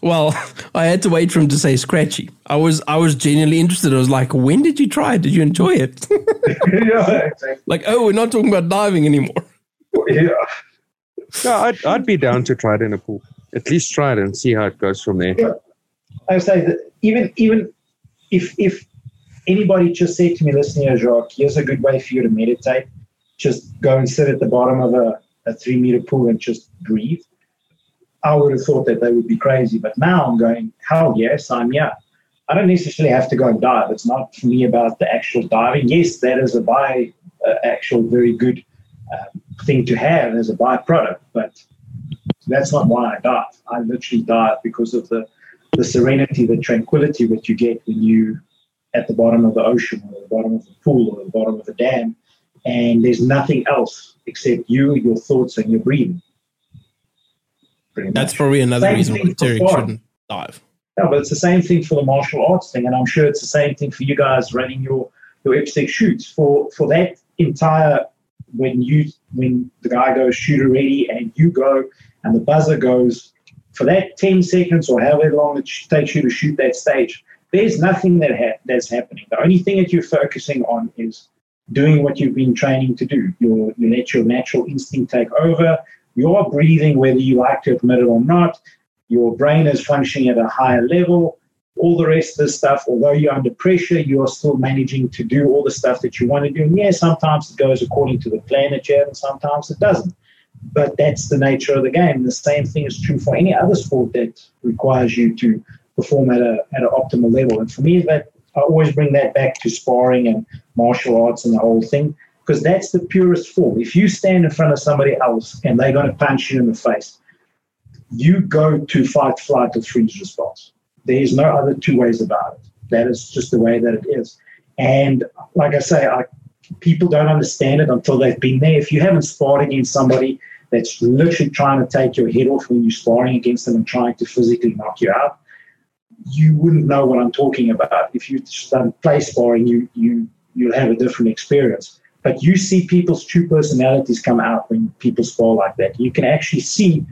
Well, I had to wait for him to say scratchy. I was I was genuinely interested. I was like, when did you try it? Did you enjoy it? yeah, exactly. like, oh, we're not talking about diving anymore. Yeah. No, I'd, I'd be down to try it in a pool. At least try it and see how it goes from there. I say that even even if if anybody just said to me, listen here, Jacques, here's a good way for you to meditate. Just go and sit at the bottom of a, a three meter pool and just breathe. I would have thought that they would be crazy. But now I'm going, hell yes, I'm yeah. I don't necessarily have to go and dive. It's not for me about the actual diving. Yes, that is a by uh, actual very good uh, thing to have as a byproduct, but that's not why I dive. I literally dive because of the the serenity, the tranquility that you get when you at the bottom of the ocean or the bottom of the pool or the bottom of a dam, and there's nothing else except you, your thoughts, and your breathing. That's probably another Same reason why Terry shouldn't dive. No, but it's the same thing for the martial arts thing, and I'm sure it's the same thing for you guys running your your IPSC shoots. For for that entire when you when the guy goes shooter ready and you go and the buzzer goes for that 10 seconds or however long it takes you to shoot that stage, there's nothing that ha- that's happening. The only thing that you're focusing on is doing what you've been training to do. you you let your natural instinct take over. You're breathing, whether you like to admit it or not. Your brain is functioning at a higher level. All the rest of the stuff, although you're under pressure, you're still managing to do all the stuff that you want to do. And yeah, sometimes it goes according to the plan that you have, and sometimes it doesn't. But that's the nature of the game. The same thing is true for any other sport that requires you to perform at a at an optimal level. And for me, that I always bring that back to sparring and martial arts and the whole thing, because that's the purest form. If you stand in front of somebody else and they're going to punch you in the face, you go to fight, flight, or freeze response. There is no other two ways about it. That is just the way that it is. And like I say, I, people don't understand it until they've been there. If you haven't sparred against somebody that's literally trying to take your head off when you're sparring against them and trying to physically knock you out, you wouldn't know what I'm talking about. If you just done play sparring, you you you'll have a different experience. But you see people's true personalities come out when people spar like that. You can actually see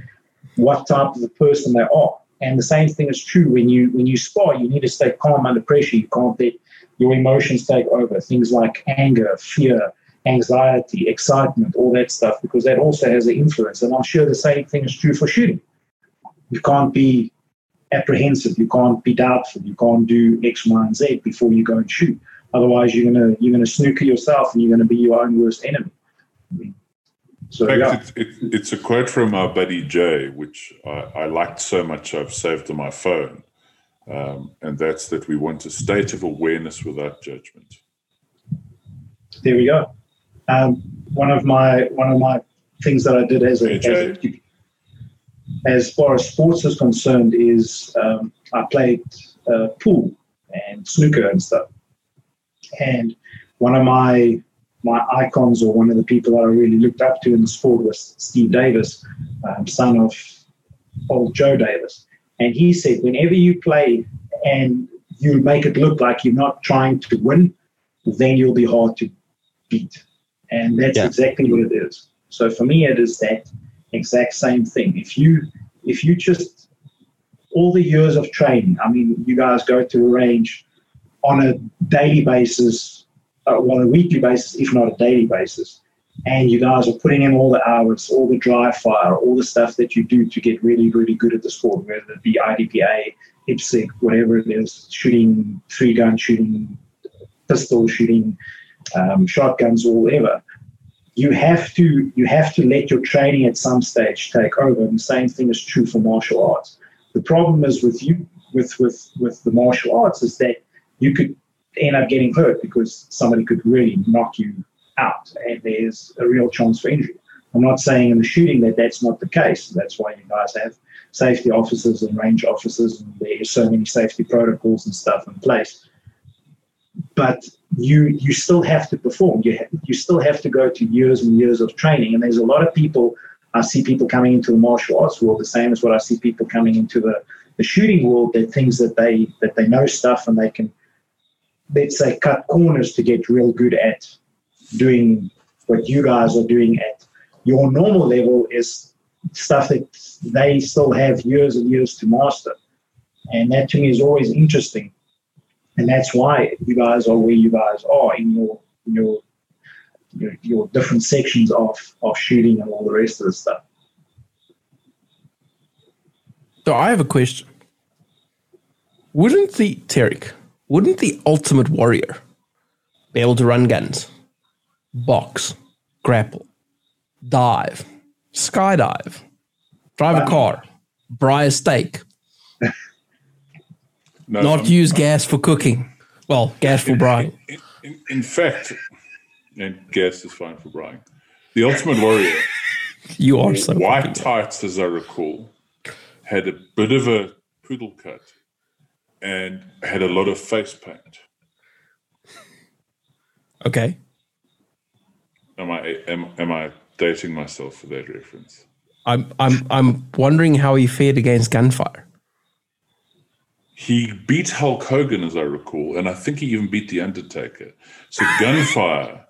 what type of a person they are. And the same thing is true when you when you spar. You need to stay calm under pressure. You can't let your emotions take over. Things like anger, fear, anxiety, excitement, all that stuff, because that also has an influence. And I'm sure the same thing is true for shooting. You can't be apprehensive. You can't be doubtful. You can't do X, Y, and Z before you go and shoot. Otherwise, you're gonna you're gonna snooker yourself, and you're gonna be your own worst enemy. So In yeah, fact, it, it, it's a quote from our buddy Jay, which I, I liked so much I've saved on my phone. Um, and that's that we want a state of awareness without judgment. there we go. Um, one of my one of my things that I did as a, Hey, as, a, as far as sports is concerned is um, I played uh, pool and snooker and stuff. And one of my my icons or one of the people that I really looked up to in the sport was Steve Davis, um, son of old Joe Davis. And he said, whenever you play and you make it look like you're not trying to win, then you'll be hard to beat. And that's Yeah. exactly what it is. So for me, it is that exact same thing. If you if you just all the years of training, I mean, you guys go to a range on a daily basis, uh, on a weekly basis, if not a daily basis, and you guys are putting in all the hours, all the dry fire, all the stuff that you do to get really, really good at the sport, whether it be IDPA, IPSC, whatever it is, shooting, three gun shooting, pistol shooting, um, shotguns, or whatever. You have to you have to let your training at some stage take over. And the same thing is true for martial arts. The problem is with you with with with the martial arts is that you could end up getting hurt because somebody could really knock you out, and there's a real chance for injury. I'm not saying in the shooting that that's not the case. That's why you guys have safety officers and range officers, and there's so many safety protocols and stuff in place. But you you still have to perform. You ha- you still have to go to years and years of training. And there's a lot of people. I see people coming into the martial arts world the same as what I see people coming into the, the shooting world. That things that they that they know stuff and they can let's say cut corners to get real good at doing what you guys are doing at your normal level is stuff that they still have years and years to master. And that to me is always interesting. And that's why you guys are where you guys are in your your your, your different sections of, of shooting and all the rest of the stuff. So I have a question. Wouldn't the Tarek, wouldn't the ultimate warrior be able to run guns, box, grapple, dive, skydive, drive a car, braai a steak, No, not um, use gas for cooking? Well, gas for braaiing. In, in, in fact, and gas is fine for braaiing. The Ultimate Warrior, You are so white tights, as I recall, had a bit of a poodle cut and had a lot of face paint. Okay. Am I am, am I dating myself for that reference? I'm I'm I'm wondering how he fared against gunfire. He beat Hulk Hogan, as I recall, and I think he even beat The Undertaker. So gunfire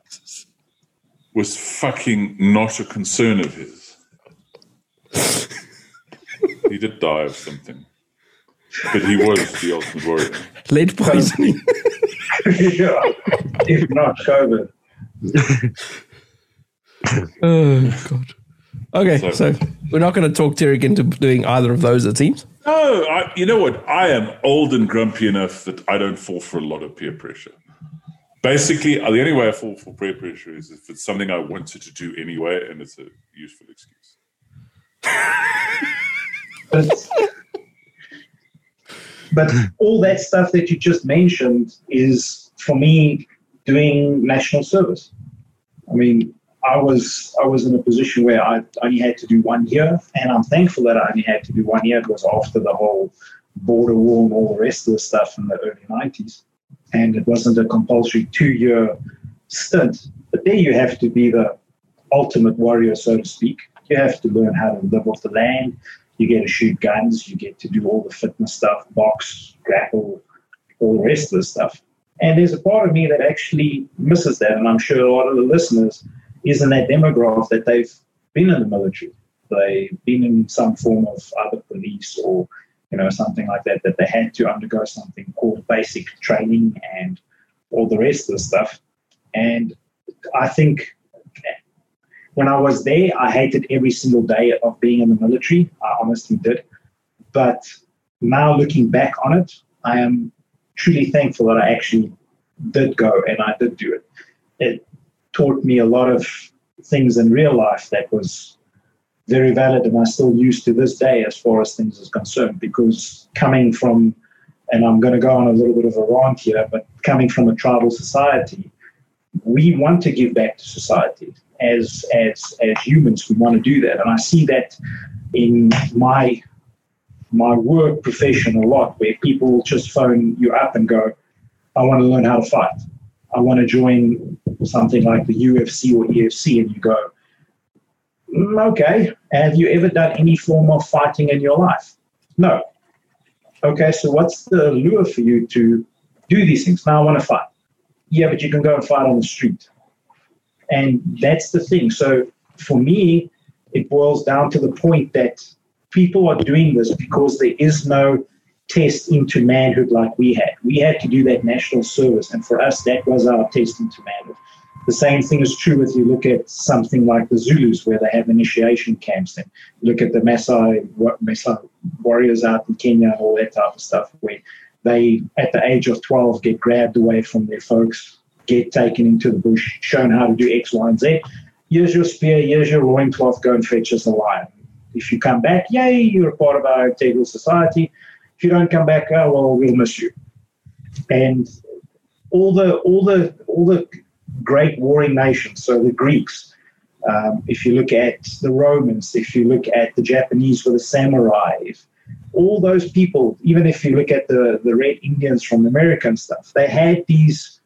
was fucking not a concern of his. he did die of something. But he was the ultimate warrior. Lead poisoning. yeah. If not COVID. oh god. Okay, So- so we're not going to talk Tarek into doing either of those. It seems. No, I, you know what? I am old and grumpy enough that I don't fall for a lot of peer pressure. Basically, uh, the only way I fall for peer pressure is if it's something I wanted to do anyway and it's a useful excuse. But, but all that stuff that you just mentioned is for me doing national service. I mean, I was I was in a position where I only had to do one year, and I'm thankful that I only had to do one year because after the whole border war and all the rest of the stuff in the early 90s, and it wasn't a compulsory two-year stint. But there you have to be the ultimate warrior, so to speak. You have to learn how to live off the land. You get to shoot guns. You get to do all the fitness stuff, box, grapple, all the rest of the stuff. And there's a part of me that actually misses that, and I'm sure a lot of the listeners is in that demographic that they've been in the military, they've been in some form of other police or you know something like that, that they had to undergo something called basic training and all the rest of the stuff. And I think when I was there, I hated every single day of being in the military. I honestly did. But now looking back on it, I am truly thankful that I actually did go and I did do it. It taught me a lot of things in real life that was very valid and I still use to this day as far as things is concerned. Because coming from, and I'm going to go on a little bit of a rant here, but coming from a tribal society, we want to give back to society as as as humans. We want to do that, and I see that in my my work profession a lot, where people just phone you up and go, "I want to learn how to fight. I want to join something like the UFC or EFC," and you go, mm, "Okay, have you ever done any form of fighting in your life?" No. Okay, so what's the lure for you to do these things? Now I want to fight. Yeah, but you can go and fight on the street. And that's the thing. So for me, it boils down to the point that people are doing this because there is no test into manhood like we had. We had to do that national service, and for us, that was our test into manhood. The same thing is true if you look at something like the Zulus, where they have initiation camps, and look at the Maasai, Maasai warriors out in Kenya and all that type of stuff, where they, at the age of 12, get grabbed away from their folks, get taken into the bush, shown how to do X, Y, and Z. Here's your spear, here's your loincloth, go and fetch us a lion. If you come back, yay, you're a part of our integral society. If you don't come back, oh, well, we'll miss you. And all the all the all the great warring nations, so the Greeks, um, if you look at the Romans, if you look at the Japanese with the samurai, if, all those people, even if you look at the, the Red Indians from American stuff, they had these,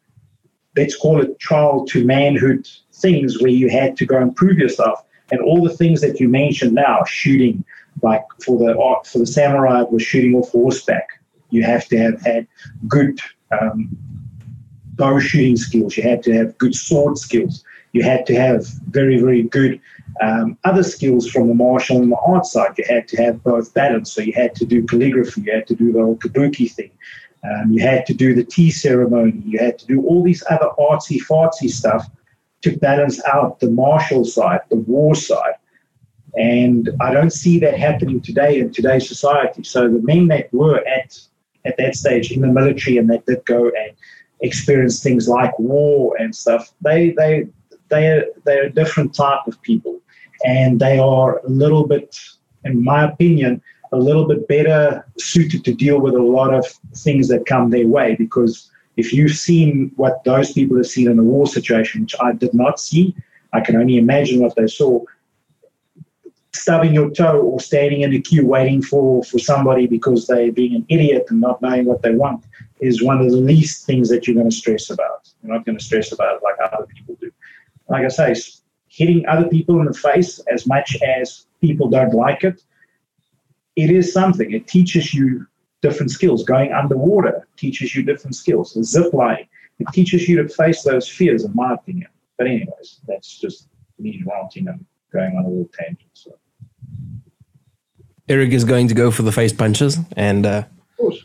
let's call it trial to manhood things where you had to go and prove yourself. And all the things that you mentioned now, shooting, like for the for the samurai, was shooting off horseback. You have to have had good um, bow shooting skills. You had to have good sword skills. You had to have very, very good um, other skills from the martial and the art side. You had to have both balance. So you had to do calligraphy. You had to do the whole kabuki thing. Um, you had to do the tea ceremony. You had to do all these other artsy fartsy stuff to balance out the martial side, the war side. And I don't see that happening today in today's society. So the men that were at at that stage in the military and that did go and experience things like war and stuff, they they they are they're a different type of people, and they are a little bit, in my opinion, a little bit better suited to deal with a lot of things that come their way. Because if you've seen what those people have seen in a war situation, which I did not see, I can only imagine what they saw. Stubbing your toe or standing in a queue waiting for, for somebody because they're being an idiot and not knowing what they want is one of the least things that you're going to stress about. You're not going to stress about it like other people do like I say, hitting other people in the face as much as people don't like it, it is something. It teaches you different skills. Going underwater teaches you different skills. The zip line, it teaches you to face those fears, in my opinion. But anyways, that's just me ranting and going on a little tangent. So. Eric is going to go for the face punches, and uh... of course,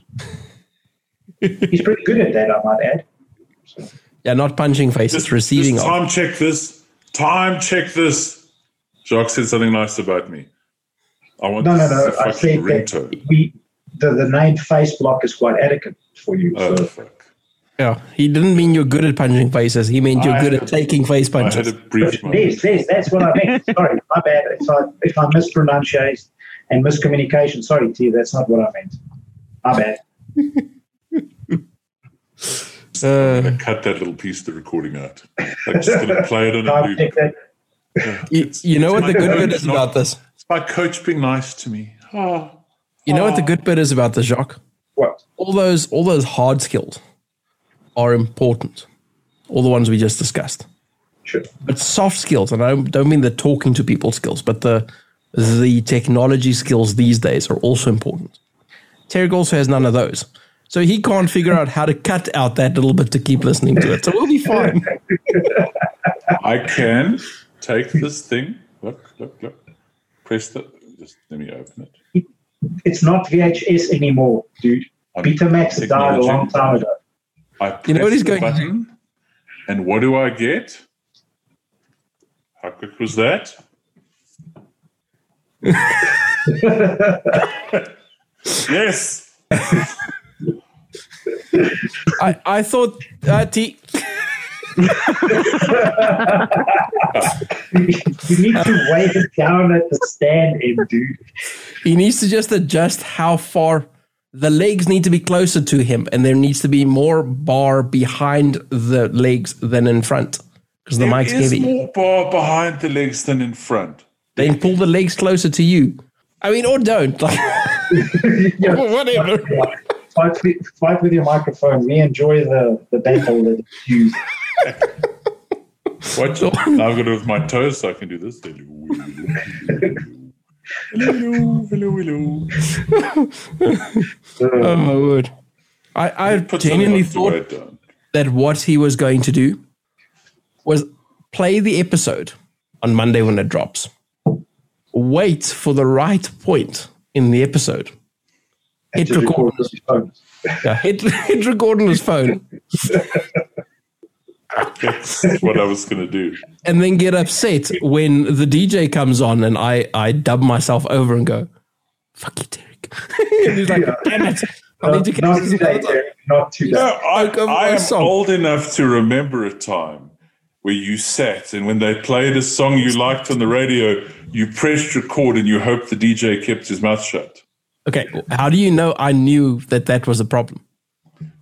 he's pretty good at that. I might add. So. Yeah, not punching faces, just, receiving. Just time check this. Time check this. Jacques said something nice about me. I want no, no, no. I said that we the, the name face block is quite adequate for you. Oh, so. fuck. Yeah, he didn't mean you're good at punching faces. He meant you're I good at a, taking face punches. I had a brief yes, yes, that's what I meant. sorry, my bad. If I if I mispronunciate and miscommunication, sorry, T, that's not what I meant. My bad. Uh, I'm going to cut that little piece of the recording out. I'm just going to play it on a loop. Yeah, you, you know what the good bit is not, about this? It's my coach being nice to me. Oh, you know oh. what the good bit is about the Jacques? What? All those all those hard skills are important. All the ones we just discussed. Sure. But soft skills, and I don't mean the talking to people skills, but the the technology skills these days are also important. Terry also has none of those. So he can't figure out how to cut out that little bit to keep listening to it. So we'll be fine. I can take this thing. Look, look, look. Press the. Just let me open it. It's not VHS anymore, dude. Betamax died a long time ago. I you know what he's going button, And what do I get? How quick was that? yes. I, I thought uh, T. you need to weigh it down at the stand end, dude. He needs to just adjust how far the legs need to be closer to him, and there needs to be more bar behind the legs than in front because the There mic's is heavy. more bar behind the legs than in front. Then pull the legs closer to you. I mean, or don't. Like, whatever. Fight with, fight with your microphone. We enjoy the, the battle that it's used. Watch it. Now I've got it with my toes so I can do this. Hello, hello, hello. Uh, oh my word! I, I Put something genuinely thought weigh it down. that what he was going to do was play the episode on Monday when it drops. Wait for the right point in the episode. Hit Just record. record with phone. Yeah, hit, hit record on his phone That's what I was going to do. and then get upset when the DJ comes on and I, I dub myself over and go, fuck you, Derek. and he's like, damn it. I need to Not catch this today, another time." Derek. Not today. No, I, Like a I am song. old enough to remember a time where you sat and when they played a song you liked on the radio, you pressed record and you hoped the DJ kept his mouth shut. Okay, how do you know I knew that that was a problem?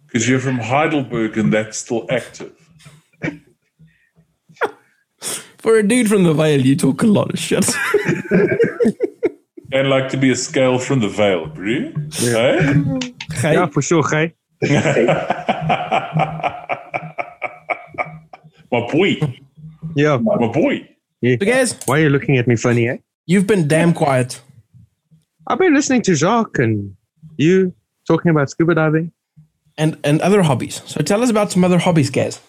Because you're from Heidelberg and that's still active. For a dude from the Vale, you talk a lot of shit. And like to be a scale from the veil, bro. Hey? Hey, Yeah, for sure, hey. My boy. Yeah. My boy. yeah. so guys, Why are you looking at me funny, eh? you've been damn quiet. I've been listening to Jacques and you talking about scuba diving. and and other hobbies. So tell us about some other hobbies, Gaz.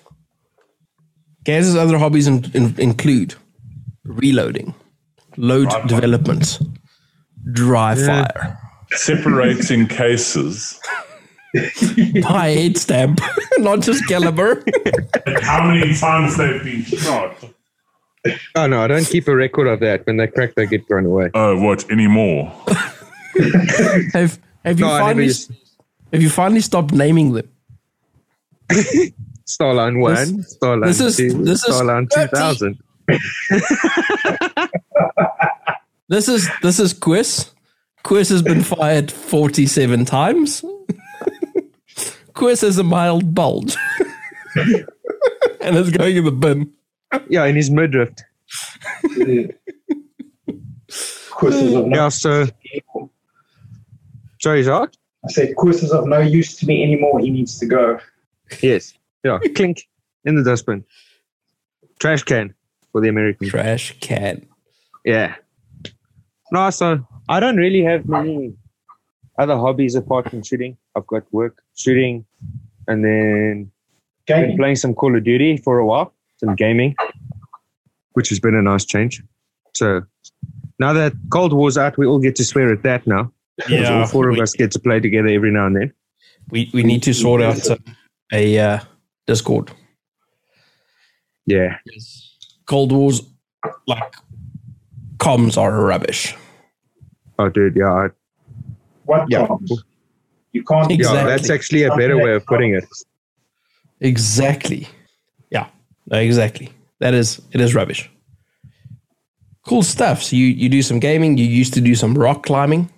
Gaz's other hobbies in, in, include reloading, load development, dry fire, Separating cases. Buy a head stamp, not just caliber. How many times they've been shot? Oh no, I don't keep a record of that. When they crack, they get thrown away. Oh, what? Anymore? have have you No, I never finally used have you finally stopped naming them? Starline One, Starline this is- Two, this is Starline 30. Two Thousand. This is this is Quiz. Quiz has been fired forty seven times. Quiz has a mild bulge, and it's going in the bin. Yeah, in his midriff. Courses of no, Yeah, so sorry, Jacques. I said courses of no use to me anymore. He needs to go. Yes. Yeah, clink in the dustbin. Trash can for the Americans. Trash can. Yeah. No, so I don't really have many other hobbies apart from shooting. I've got work, shooting, and then been playing some Call of Duty for a while, some gaming, which has been a nice change. So now that Cold War's out, we all get to swear at that now. 'Cause all four of we, us get to play together every now and then. we we need to sort out uh, a uh, Discord. Yeah. Cold Wars, like comms are rubbish. Oh, dude. Yeah. I, What Yeah. comms? You can't. yeah. That's actually a better way of putting it. Exactly. Yeah. no, Exactly. That is it is rubbish. Cool stuff. So you you do some gaming. You used to do some rock climbing.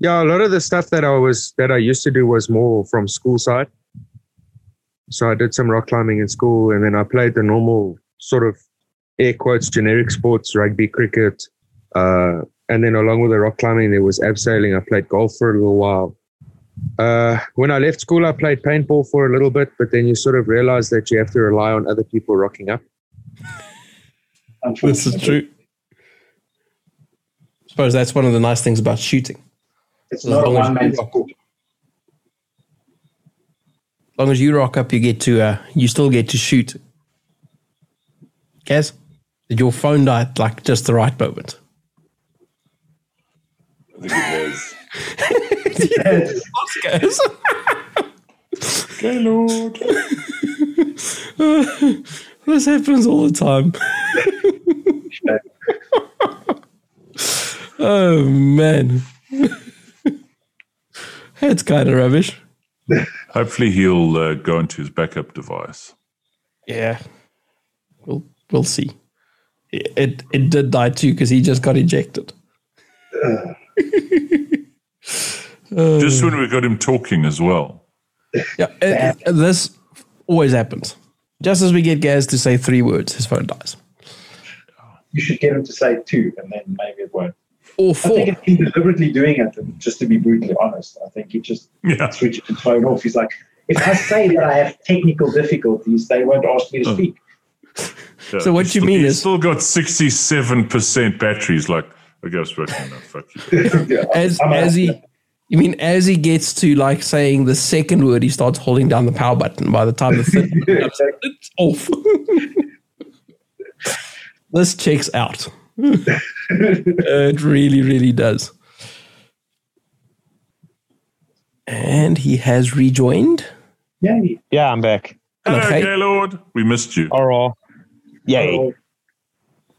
Yeah, a lot of the stuff that I was that I used to do was more from school side. So I did some rock climbing in school, and then I played the normal sort of air quotes generic sports, rugby, cricket, uh, and then along with the rock climbing, there was abseiling. I played golf for a little while. Uh, when I left school, I played paintball for a little bit, but then you sort of realize that you have to rely on other people rocking up. This is true. I suppose that's one of the nice things about shooting. It's As not a long as one man you rock. sport. As long as you rock up, you get to uh, you still get to shoot. Guess did your phone die at like just the right moment? I think it has. Yes. Guys. Okay, Lord. this happens all the time. oh man, that's kind of rubbish. Hopefully, he'll uh, go into his backup device. Yeah, we'll we'll see. It it did die too because he just got ejected. Just when we got him talking as well. Yeah, uh, it- it- uh, this always happens. Just as we get Gaz to say three words, his phone dies. You should get him to say two, and then maybe it won't. Or four. I think he's deliberately doing it, just to be brutally honest. I think he just Yeah. switches his phone off. He's like, if I say that I have technical difficulties, they won't ask me to oh. speak. Yeah. So what He's you still- mean he's is- still got sixty-seven percent batteries. Like, I guess, but no, fuck you. Yeah, as I'm as he you mean as he gets to like saying the second word he starts holding down the power button by the time the third one comes, it's off this checks out it really really does and he has rejoined Yeah, Yeah, I'm back. Hello, Okay. Gaylord. We missed you. Oral. Yay.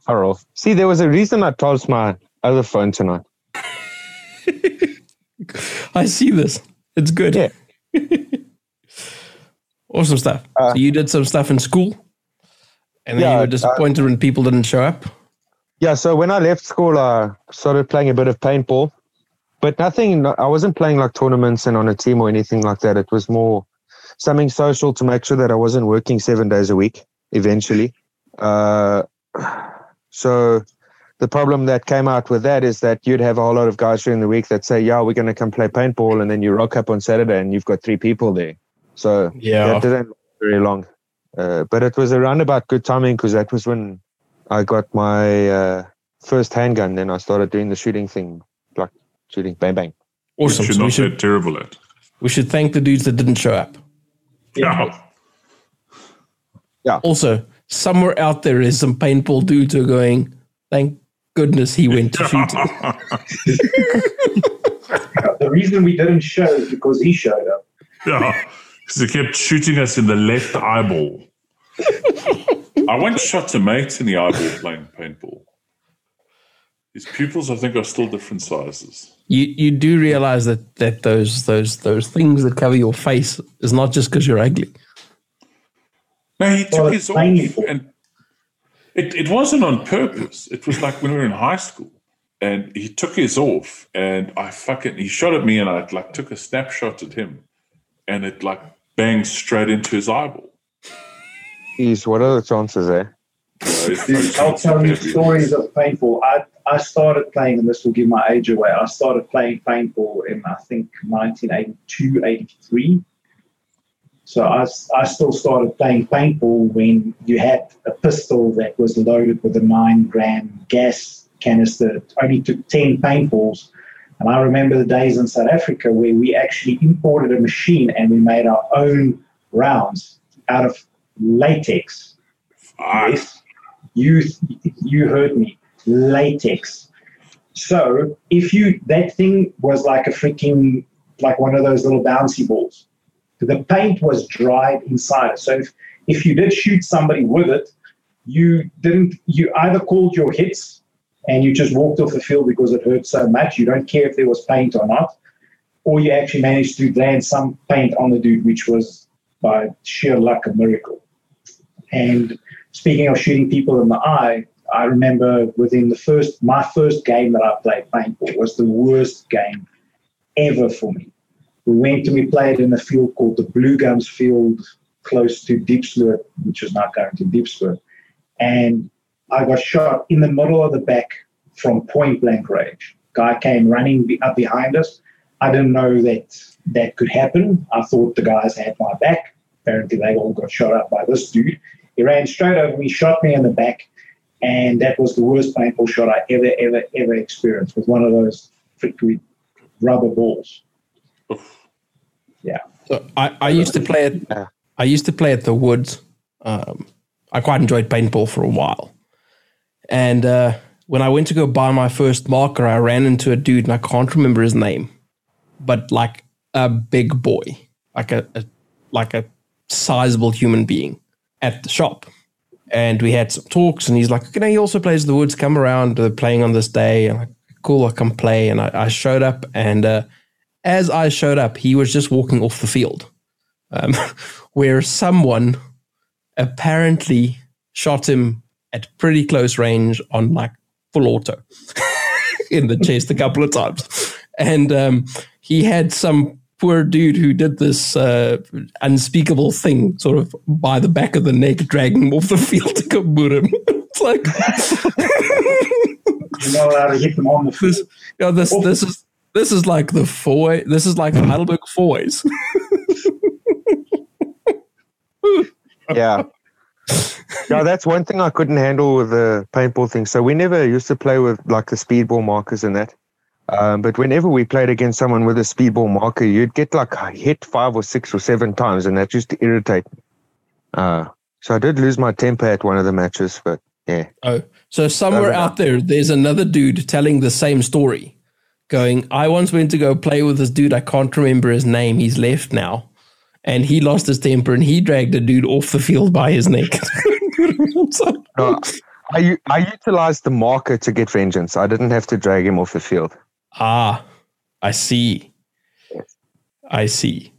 Oral. See, there was a reason I tossed my other phone tonight. i see this it's good Yeah. awesome stuff Uh, so you did some stuff in school and then Yeah, you uh, were disappointed when people didn't show up Yeah, so when I left school, I started playing a bit of paintball, but nothing, I wasn't playing like tournaments and on a team or anything like that. It was more something social to make sure that I wasn't working seven days a week eventually. Uh, so the problem that came out with that is that you'd have a whole lot of guys during the week that say, Yeah, we're going to come play paintball. And then you rock up on Saturday and you've got three people there. So yeah that didn't last very long. Uh, but it was a roundabout good timing because that was when I got my uh, first handgun. Then I started doing the shooting thing, like shooting bang bang. awesome Which you're so we should that terrible at. We should thank the dudes that didn't show up. Yeah. Also, somewhere out there is some paintball dudes who are going, thank goodness he went to shooting. the reason we didn't show is because he showed up. Yeah. Because he kept shooting us in the left eyeball. I once shot a mate in the eyeball playing paintball. His pupils, I think, are still different sizes. you you do realize that that those those those things that cover your face is not just because you're ugly. No, he took Well, his it's off, for- and it, it wasn't on purpose. It was like when we were in high school, and he took his off, and I fucking he shot at me, and I like took a snapshot at him, and it like banged straight into his eyeball. Jeez, what are the chances eh? there? So it's- Dude, it's- I'll tell you stories of paintball. I, I started playing, and this will give my age away. I started playing paintball in, I think, 1982, 83. So I still started playing paintball when you had a pistol that was loaded with a nine gram gas canister. It only took 10 paintballs. And I remember the days in South Africa where we actually imported a machine and we made our own rounds out of latex. Ah, Yes, you you heard me. Latex. So if you that thing was like a freaking like one of those little bouncy balls. The paint was dried inside. So if, if you did shoot somebody with it, you didn't you either called your hits and you just walked off the field because it hurt so much. You don't care if there was paint or not. Or you actually managed to land some paint on the dude, which was by sheer luck a miracle. And speaking of shooting people in the eye, I remember within the first, my first game that I played paintball was the worst game ever for me. We went and we played in a field called the Blue Gums Field, close to Diepsloot, which is now going to. And I got shot in the middle of the back from point blank range. Guy came running up behind us. I didn't know that that could happen. I thought the guys had my back. Apparently, they all got shot up by this dude. He ran straight over me, shot me in the back, and that was the worst paintball shot I ever, ever, ever experienced with one of those rubber balls. So I, I used to play it. Yeah. I used to play at the woods. Um, I quite enjoyed paintball for a while, and uh, when I went to go buy my first marker, I ran into a dude, and I can't remember his name, but like a big boy, like a, a like a sizable human being at the shop. And we had some talks, and he's like, "Okay, he also plays the woods. Come around. They're playing on this day." And I'm like, "Cool, I come play." And I, I showed up, and uh, as I showed up, he was just walking off the field, um, where someone apparently shot him at pretty close range on like full auto in the chest a couple of times. And um, he had some poor dude who did this uh, unspeakable thing sort of by the back of the neck, dragging him off the field to go boot him. it's like You're not allowed to hit them on the this, foot. you know, this, this is this is like the four. This is like the Heidelberg Foys. yeah. No, that's one thing I couldn't handle with the paintball thing. So we never used to play with like the speedball markers and that. Um, but whenever we played against someone with a speedball marker, you'd get like hit five or six or seven times, and that used to irritate me. Uh, so I did lose my temper at one of the matches, but yeah. Oh, so somewhere out there, there's another dude telling the same story, going, "I once went to go play with this dude. I can't remember his name. He's left now, and he lost his temper and he dragged a dude off the field by his neck." So- No, I, u- I utilized the marker to get vengeance. I didn't have to drag him off the field. ah, I see. I see.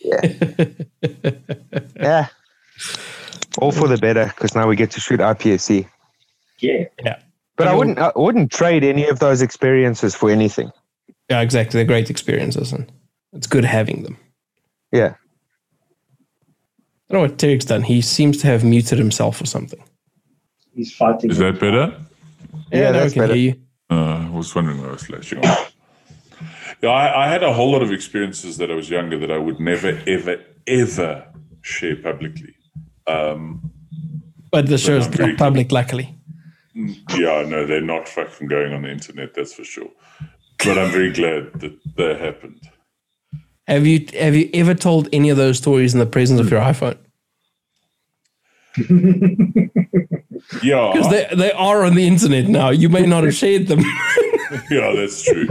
Yeah. Yeah. All for the better because now we get to shoot IPSC. Yeah. Yeah. But I Hello. wouldn't I wouldn't trade any of those experiences for anything. Yeah, exactly. They're great experiences, and it's good having them. Yeah. I don't know what Tarek's done. He seems to have muted himself or something. He's fighting. Is that better? Yeah, no, I that's better. hear. Uh, I was wondering why I was flashing on. Yeah, I, I had a whole lot of experiences that I was younger that I would never, ever, ever share publicly. Um, But the show's I'm not public, luckily. Yeah, no, they're not fucking going on the internet, that's for sure. But I'm very glad that that happened. Have you have you ever told any of those stories in the presence of your iPhone? Yeah, Because they, they are on the internet now. You may not have shared them. yeah, that's true.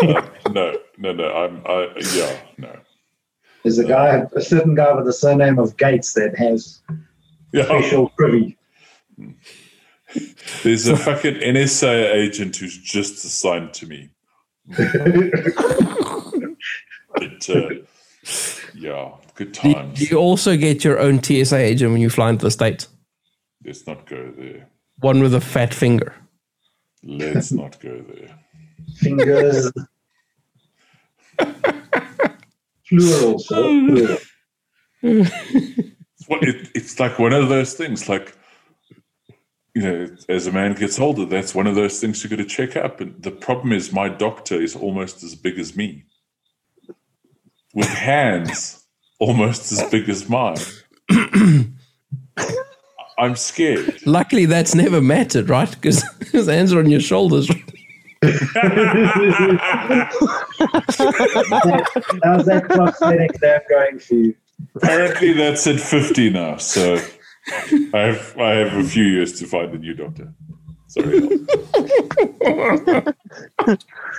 Uh, no, no, no. I'm, I, yeah, no. There's a guy, a certain guy with the surname of Gates that has Yeah, special privy. there's a fucking NSA agent who's just assigned to me. But, uh, yeah, good times. do you also get your own TSA agent when you fly into the States? Let's not go there. One with a fat finger. Let's not go there. Fingers. Plural. Plural. It's, what, it, it's like one of those things, like, you know, as a man gets older, that's one of those things you got to check up. And the problem is, my doctor is almost as big as me, with hands almost as big as mine. I'm scared. Luckily, that's never mattered, right? Because his hands are on your shoulders. How's that prosthetic there going for you? Apparently, that's at 50 now. So I have I have a few years to find a new doctor. Sorry.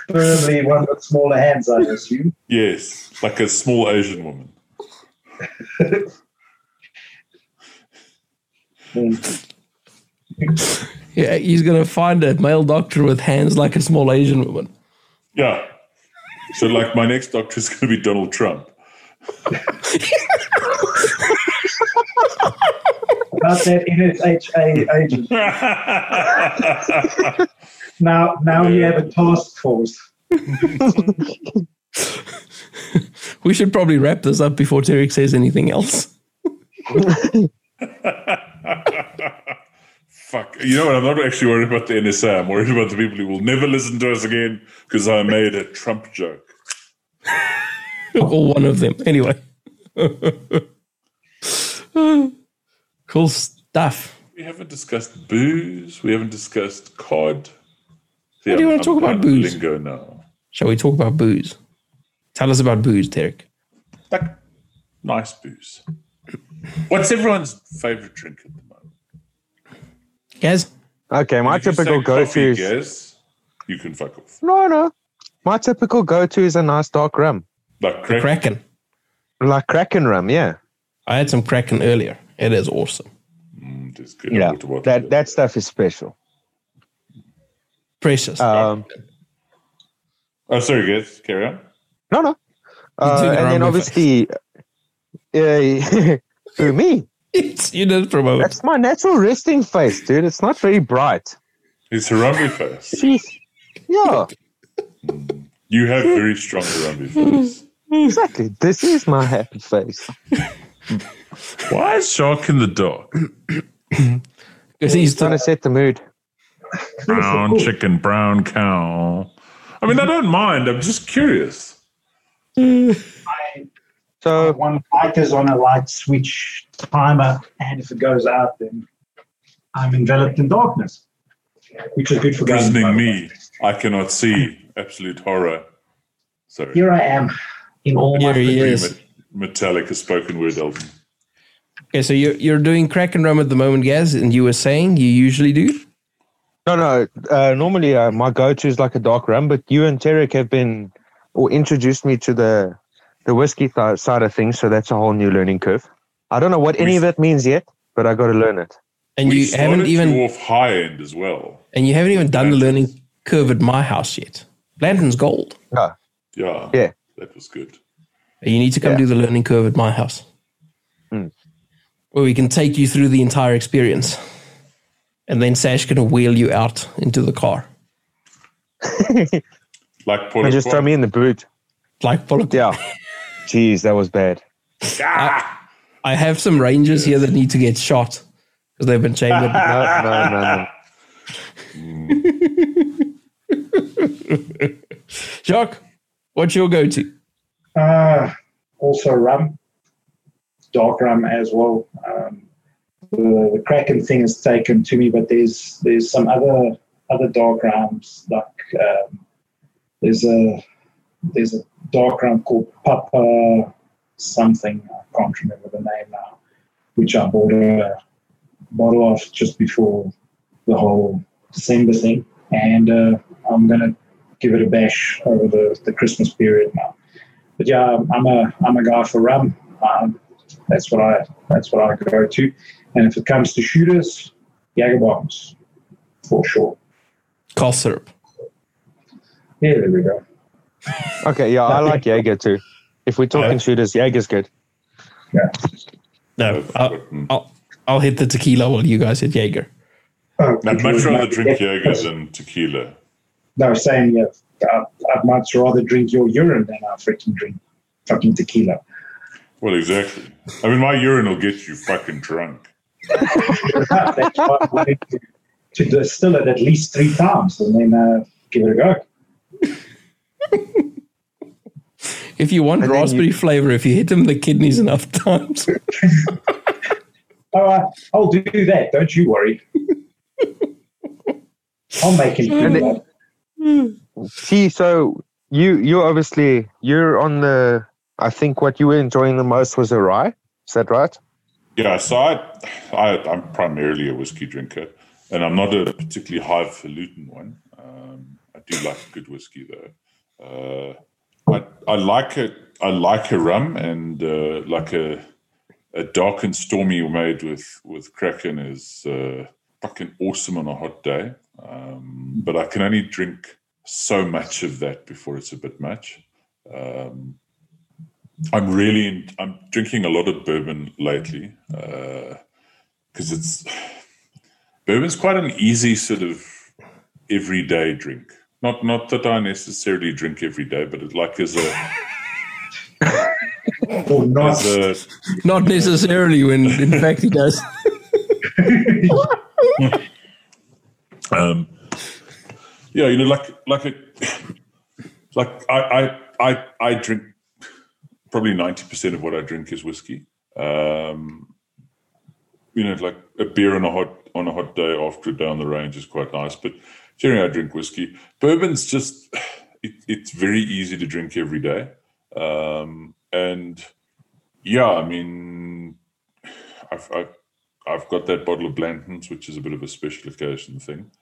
Preferably one with smaller hands, I assume. Yes, like a small Asian woman. Yeah, he's going to find a male doctor with hands like a small Asian woman. Yeah. So, like, my next doctor is going to be Donald Trump. About that NSHA agent. Now, now you have a task force. We should probably wrap this up before Tarek says anything else. Fuck. You know what? I'm not actually worried about the NSA. I'm worried about the people who will never listen to us again because I made a Trump joke. or one of them. Anyway. Cool stuff. We haven't discussed booze. We haven't discussed COD. See, Why do you I'm- wanna talk I'm about booze? Lingo now. Shall we talk about booze? Tell us about booze, Derek. Like, nice booze. What's everyone's favorite drink at the moment? Gaz? Okay, my If typical go to is Gaz, you can fuck off. no, no. My typical go to is a nice dark rum, Like crack. Kraken. like Kraken rum. Yeah, I had some Kraken earlier. It is awesome. Mm, it is good. yeah. Water. That that stuff is special. Precious. Um, Oh, sorry, guys. Carry on. no, no. Uh, and then obviously, uh, who me? It's you did promote. That's my natural resting face, dude. It's not very bright. It's Harambe face. Jeez. Yeah, You have very strong Harambe face. exactly. This is my happy face. Why is Shark in the dark? Because he's Trying to set the mood. Brown chicken, brown cow. I mean, I don't mind. I'm just curious. So One light is on a light switch timer, and if it goes out, then I'm enveloped in darkness, which is good for guys. Prisoning me. I cannot see. Absolute horror. Sorry. Here I am in all my. Here he Very is. me- metallic spoken word, Elton. Okay, so you're you're doing crack and rum at the moment, Gaz, and you were saying you usually do. no, no. Uh, normally, uh, my go-to is like a dark rum, but you and Tarek have been or introduced me to the the whiskey th- side of things, so that's a whole new learning curve. I don't know what any of it means yet, but I got to learn it. And we you haven't even you even off high end as well. and you haven't even done the learning curve at my house yet. Blanton's gold. No, Yeah. Yeah. That was good. You need to come Yeah. do the learning curve at my house, Hmm. Where we can take you through the entire experience, and then Sash can wheel you out into the car, Like Paul just throw me in the boot. like Pollock. Yeah. Jeez, that was bad. I have some rangers here that need to get shot because they've been chambered. No, no, no, no. Jacques, what's your go-to? Uh, also rum, dark rum as well. Um, the, the Kraken thing is taken to me, but there's there's some other other dark rums like um, there's a there's a dark rum called Papa something. I can't remember the name now, which I bought a bottle of just before the whole December thing, and uh, I'm gonna give it a bash over the, the Christmas period now but yeah, I'm a I'm a guy for rum. Um, that's what I that's what I go to. And if it comes to shooters, Jager bombs for sure. Cough syrup. Yeah, there we go. Okay, yeah, I like Jaeger too. If we're talking Yeah. shooters, Jaeger's good. Yeah. No, I'll, I'll, I'll hit the tequila while you guys hit Jaeger. Oh, I'd much rather drink yeah, Jaeger than tequila. No, saying yeah, I'd, I'd much rather drink your urine than I freaking drink fucking tequila. Well, exactly. I mean, my urine will get you fucking drunk. that's why I wanted to, to distill it at least three times and then uh, give it a go. If you want And raspberry you- flavor, if you hit them in the kidneys enough times, All right, I'll do that. Don't you worry. I'll make it. Do then- that. See, so you you obviously you're on the. I think what you were enjoying the most was a rye. Is that right? Yeah, so I, I, I'm primarily a whiskey drinker, and I'm not a particularly highfalutin one. Um, I do like good whiskey, though. Uh, I, I like it. I like a rum, and uh, like a a dark and stormy made with with Kraken is uh, fucking awesome on a hot day. Um, but I can only drink so much of that before it's a bit much. Um, I'm really in, I'm drinking a lot of bourbon lately because it's bourbon's quite an easy sort of everyday drink. Not not that I necessarily drink every day, but it like as a Or not. as a not necessarily when in fact he does. um, yeah, you know, like like a like I I I, I drink probably ninety percent of what I drink is whiskey. Um, you know, like a beer on a hot on a hot day after on the range is quite nice. But generally, I drink whiskey. Bourbon's just it, it's very easy to drink every day, um, and yeah, I mean, I've, I've I've got that bottle of Blanton's, which is a bit of a special occasion thing,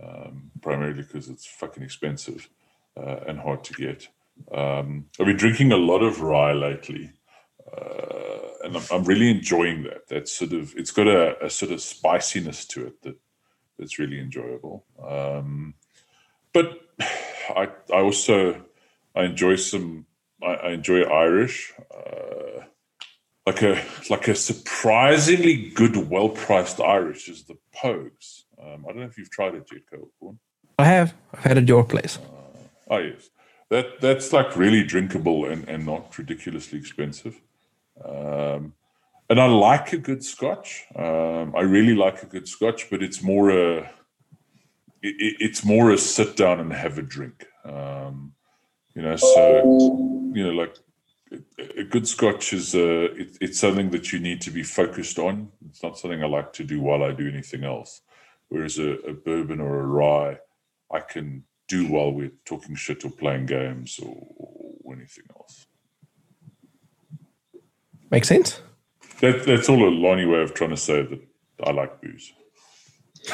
um, primarily because it's fucking expensive uh, and hard to get. Um, I've been drinking a lot of rye lately, uh, and I'm, I'm really enjoying that. That's sort of it's got a, a sort of spiciness to it that that's really enjoyable. Um, but I I also I enjoy some I, I enjoy Irish. Uh, like a like a surprisingly good, well priced Irish is the Pogues. Um, I don't know if you've tried it yet, Cole. I have. I've had it at your place. Oh yes, that that's like really drinkable and, and not ridiculously expensive. Um, and I like a good Scotch. Um, I really like a good Scotch, but it's more a it, it's more a sit down and have a drink. Um, you know, so you know, like a good Scotch is a it, it's something that you need to be focused on. It's not something I like to do while I do anything else. Whereas a, a bourbon or a rye, I can do while we're talking shit or playing games or, or anything else. Makes sense. That, that's all a Lonnie way of trying to say that I like booze.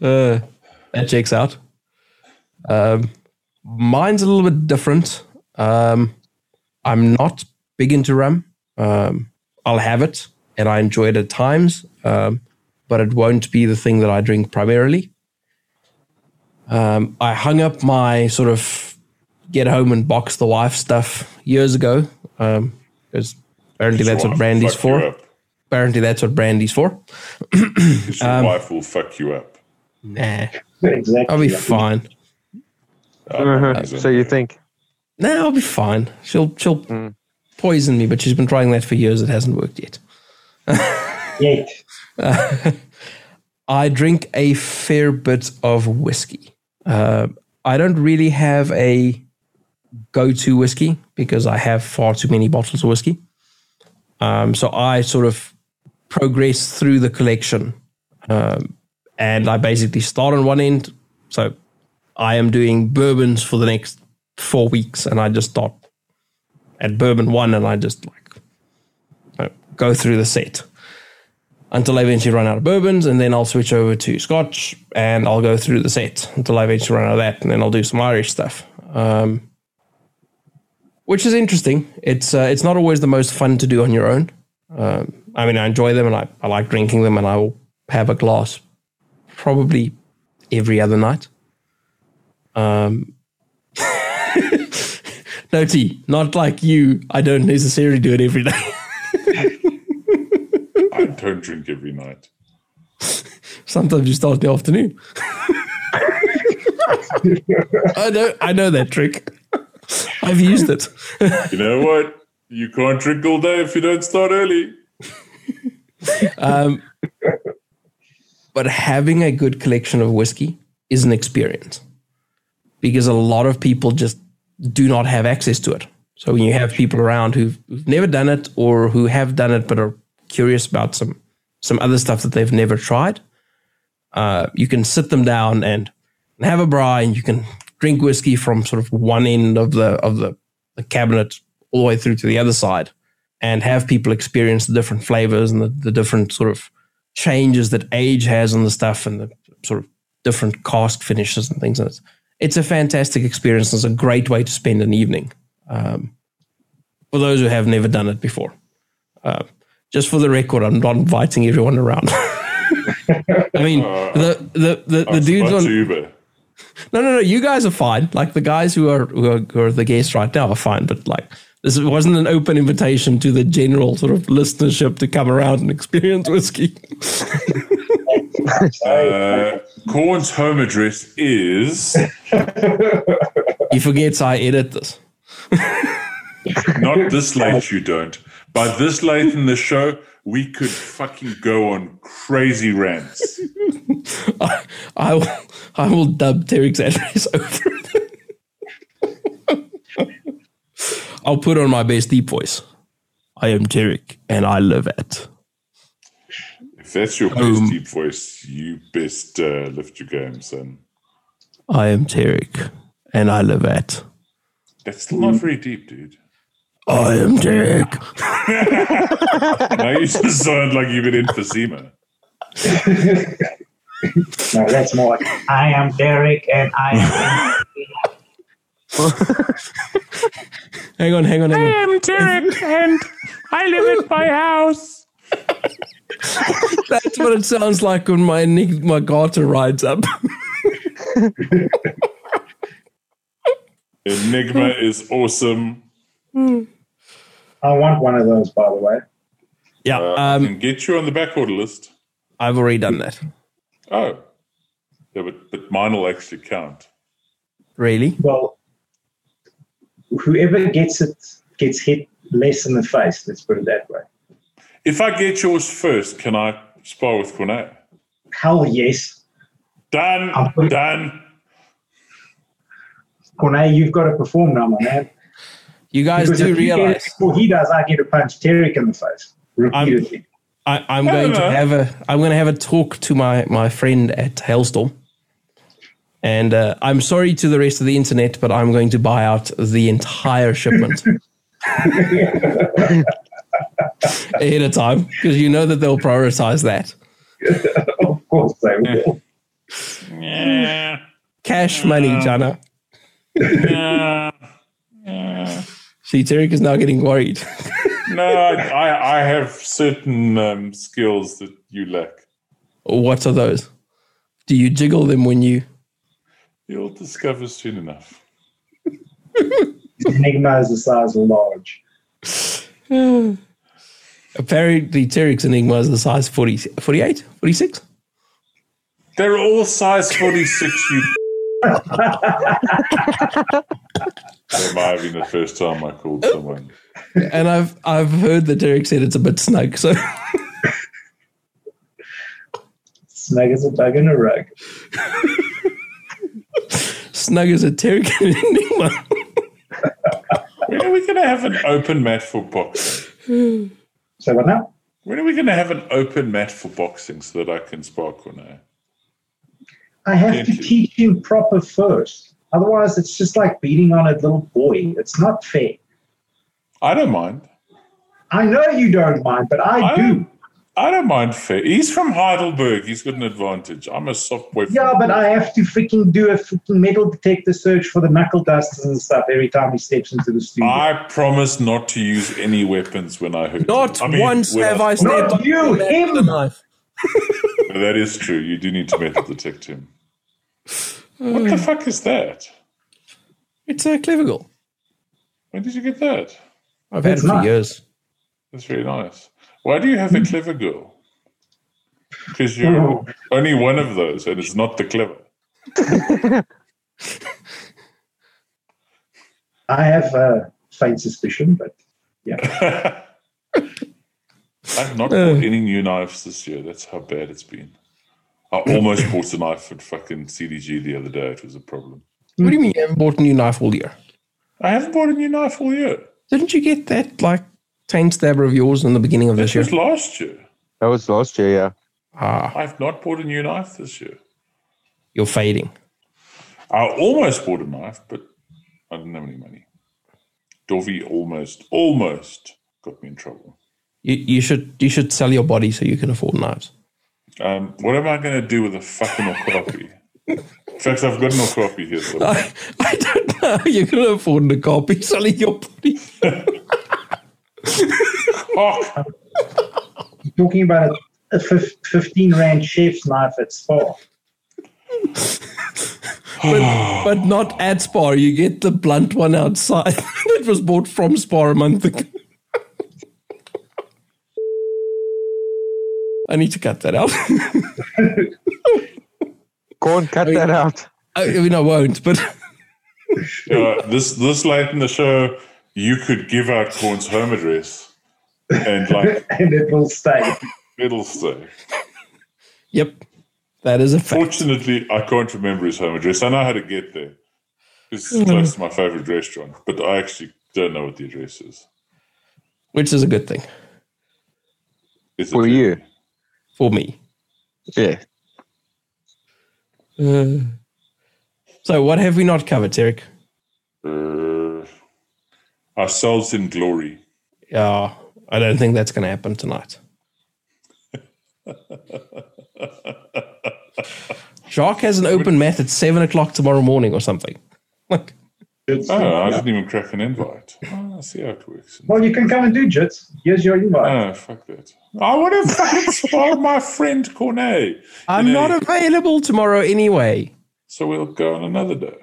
uh, that checks out. Um, mine's a little bit different. Um, I'm not big into rum. Um, I'll have it and I enjoy it at times, um, but it won't be the thing that I drink primarily. Um, I hung up my sort of get home and box the wife stuff years ago because apparently that's what brandy's for. Apparently that's what brandy's for. Because your wife will fuck you up. Nah, Exactly. I'll be fine. Uh-huh. So you think? Nah, I'll be fine. She'll she'll poison me, but she's been trying that for years. It hasn't worked yet. Yet. I drink a fair bit of whiskey. Uh, I don't really have a go-to whiskey because I have far too many bottles of whiskey. Um, so I sort of progress through the collection, um, and I basically start on one end. So I am doing bourbons for the next four weeks, and I just start at bourbon one, and I just like uh, go through the set until I eventually run out of bourbons, and then I'll switch over to Scotch, and I'll go through the set until I eventually run out of that, and then I'll do some Irish stuff, um, which is interesting. It's uh, it's not always the most fun to do on your own. Um, I mean, I enjoy them, and I, I like drinking them, and I will have a glass probably every other night. Um, no tea, not like you. I don't necessarily do it every day. I don't drink every night. Sometimes you start in the afternoon. I know, I know that trick. I've used it. You know what? You can't drink all day if you don't start early. Um, but having a good collection of whiskey is an experience because a lot of people just do not have access to it. So when you have people around who've, who've never done it or who have done it but are curious about some some other stuff that they've never tried, uh, you can sit them down and, and have a braai, and you can drink whiskey from sort of one end of the of the, the cabinet all the way through to the other side, and have people experience the different flavors and the, the different sort of changes that age has on the stuff and the sort of different cask finishes and things. And it's, it's a fantastic experience. It's a great way to spend an evening um, for those who have never done it before. Uh, just for the record, I'm not inviting everyone around. I mean, the the the, the dudes on Uber. no no no, you guys are fine. Like the guys who are who are, who are the guests right now are fine, but like this wasn't an open invitation to the general sort of listenership to come around and experience whiskey. Uh, Corn's home address is he forgets I edit this. not this late. You don't. By this late in the show, we could fucking go on crazy rants. I, I will I will dub Tarek's address over. I'll put on my best deep voice. I am Tarek, and I live at. If that's your best Um, deep voice, you best uh, lift your game, son. I am Tarek, and I live at. That's still not very deep, dude. I am Tarek. Now you just sound like you've been emphysema. No, that's more like I am Derek and I am. Hang on, hang on, hang on. I am Tarek and I live at my house. That's what it sounds like when my my garter rides up. Enigma is awesome. Hmm. I want one of those, by the way. Yeah, Uh, I um, can get you on the back order list. I've already done that. Oh. Yeah, but, but mine will actually count. Really? Well, whoever gets it gets hit less in the face. Let's put it that way. If I get yours first, can I spar with Cornet? Hell yes, Done. I'll Done. Cornet, you've got to perform now, my man. You guys Because do if you get realize before he does, I get a punch Tarek in the face repeatedly. I, I'm I going don't to have a I'm going to have a talk to my my friend at Hailstorm, and uh, I'm sorry to the rest of the internet, but I'm going to buy out the entire shipment ahead of time because you know that they'll prioritize that of course they will. Yeah. cash money, Jana. Yeah. See, Tarek is now getting worried. No, I, I, I have certain um, skills that you lack. what are those? Do you jiggle them when you? You'll discover soon enough. Enigma is the size of large. Apparently, Tarek's Enigma is the size 40, 48, 46? They're all size 46, you. That might have been the first time I called oh. someone. And I've I've heard that Derek said it's a bit snug, so Snug as a bug in a rug. snug as a Derek Enigma. When are we going to have an open mat for boxing? So what now? When are we going to have an open mat for boxing so that I can spark or no? Eh? I have Thank to you. teach him proper first. Otherwise, it's just like beating on a little boy. It's not fair. I don't mind. I know you don't mind, but I, I do. I don't mind fair. He's from Heidelberg. He's got an advantage. I'm a soft boy. from- Yeah, but I have to freaking do a freaking metal detector search for the knuckle dusters and stuff every time he steps into the studio. I promise not to use any weapons when I hurt. Not him. I mean, once have I Not stepped on you, the him. knife. That is true. You do need to metal detect him. What the fuck is that? It's uh, a Clever Girl. When did you get that? I've had It's it for not. years. That's very nice. Why do you have a clever girl? Because you're Oh. only one of those, and it's not the clever. I have a faint suspicion, but yeah. I've not bought any new knives this year. That's how bad it's been. I almost bought a knife at fucking CDG the other day. It was a problem. What do you mean you haven't bought a new knife all year? I haven't bought a new knife all year. Didn't you get that like chain stabber of yours in the beginning of this This year? was last year. That was last year, yeah. Ah, I've not bought a new knife this year. you're fading. I almost bought a knife, but I didn't have any money. Dovey almost, almost got me in trouble. You, you should you should sell your body so you can afford knives. Um, what am I going to do with a fucking okapi? In fact, I've got an okapi here. So I, I don't know how you're going to afford a copy selling your body. oh, Talking about a, a 15 Rand chef's knife at Spar. but, but not at Spar. You get the blunt one outside that was bought from Spar a month ago. I need to cut that out. Go on, cut that out. I mean, I won't, but uh, this this late in the show, you could give out Corn's home address, and like and it will stay. it'll stay. yep, that is a fact. Fortunately, I can't remember his home address. I know how to get there. It's close to my favorite restaurant, but I actually don't know what the address is. Which is a good thing Is it For you. For me. Yeah. Uh, so, what have we not covered, Eric? Uh, ourselves in glory. Yeah, I don't think that's going to happen tonight. Jacques has an open mat at seven o'clock tomorrow morning or something. Like, It's- Oh, I didn't even crack an invite. Oh, I see how it works. Well, you can come and do jits. Here's your invite. Oh, fuck that. I want to fucking spoil my friend Cornet. I'm You know, not available tomorrow anyway. So we'll go on another day.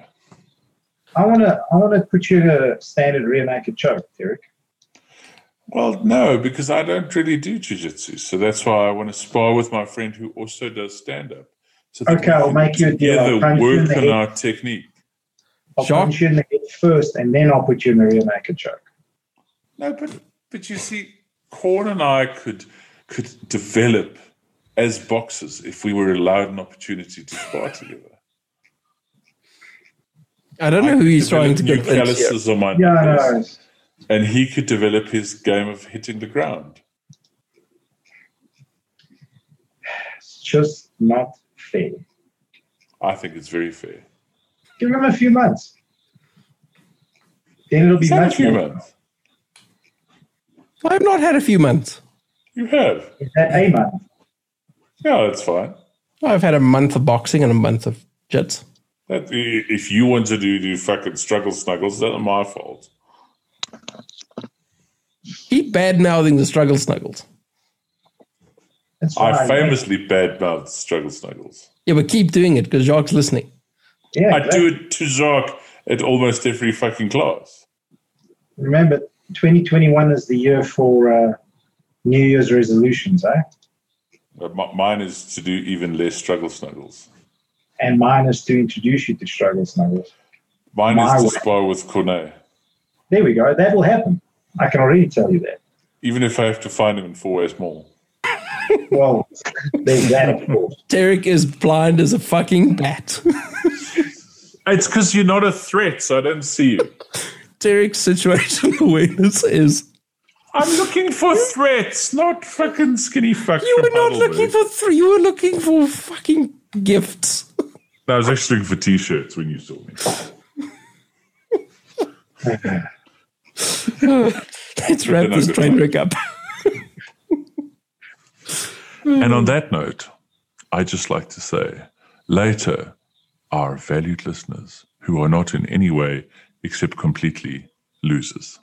I want to I want to put you in a standard rear naked choke, Derek. Well, no, because I don't really do jiu-jitsu. So that's why I want to spar with my friend who also does stand-up. So Okay, I'll make you a deal. Together punch you in work on our technique. I'll Sure. punch you in the head first, and then I'll make a in the rear naked choke. No, but but you see, Corn and I could could develop as boxers if we were allowed an opportunity to spar together. I don't know who he's trying to Develop new convince here. calluses on my Yeah, I knuckles, and he could develop his game of hitting the ground. It's just not fair. I think it's very fair. Give him a few months. Then it'll be It's had a much few more. months. I've not had a few months. You have. Is that a month? Yeah, that's fine. I've had a month of boxing and a month of jets. That, if you want to do, do fucking struggle snuggles, that's not my fault. Keep bad mouthing the struggle snuggles. That's I fine. famously badmouthed struggle snuggles. Yeah, but keep doing it because Jacques listening. Yeah, I exactly. do it to Jacques at almost every fucking class. Remember, 2021 is the year for uh, New Year's resolutions, eh? Mine is to do even less struggle snuggles. And mine is to introduce you to struggle snuggles. Mine My is to way. spar with Cornet, There we go. That will happen. I can already tell you that. even if I have to find him in four ways more. Well, there's that, of course. Derek is blind as a fucking bat. It's because you're not a threat, so I don't see you. Derek's situation awareness is I'm looking for threats, not fucking skinny fucks. you were not Heidelberg. looking for three. You were looking for fucking gifts. I was actually looking for t-shirts when you saw me. Let's wrap this train wreck up. And on hmm. that note, I'd just like to say later, our valued listeners who are not in any way except completely losers.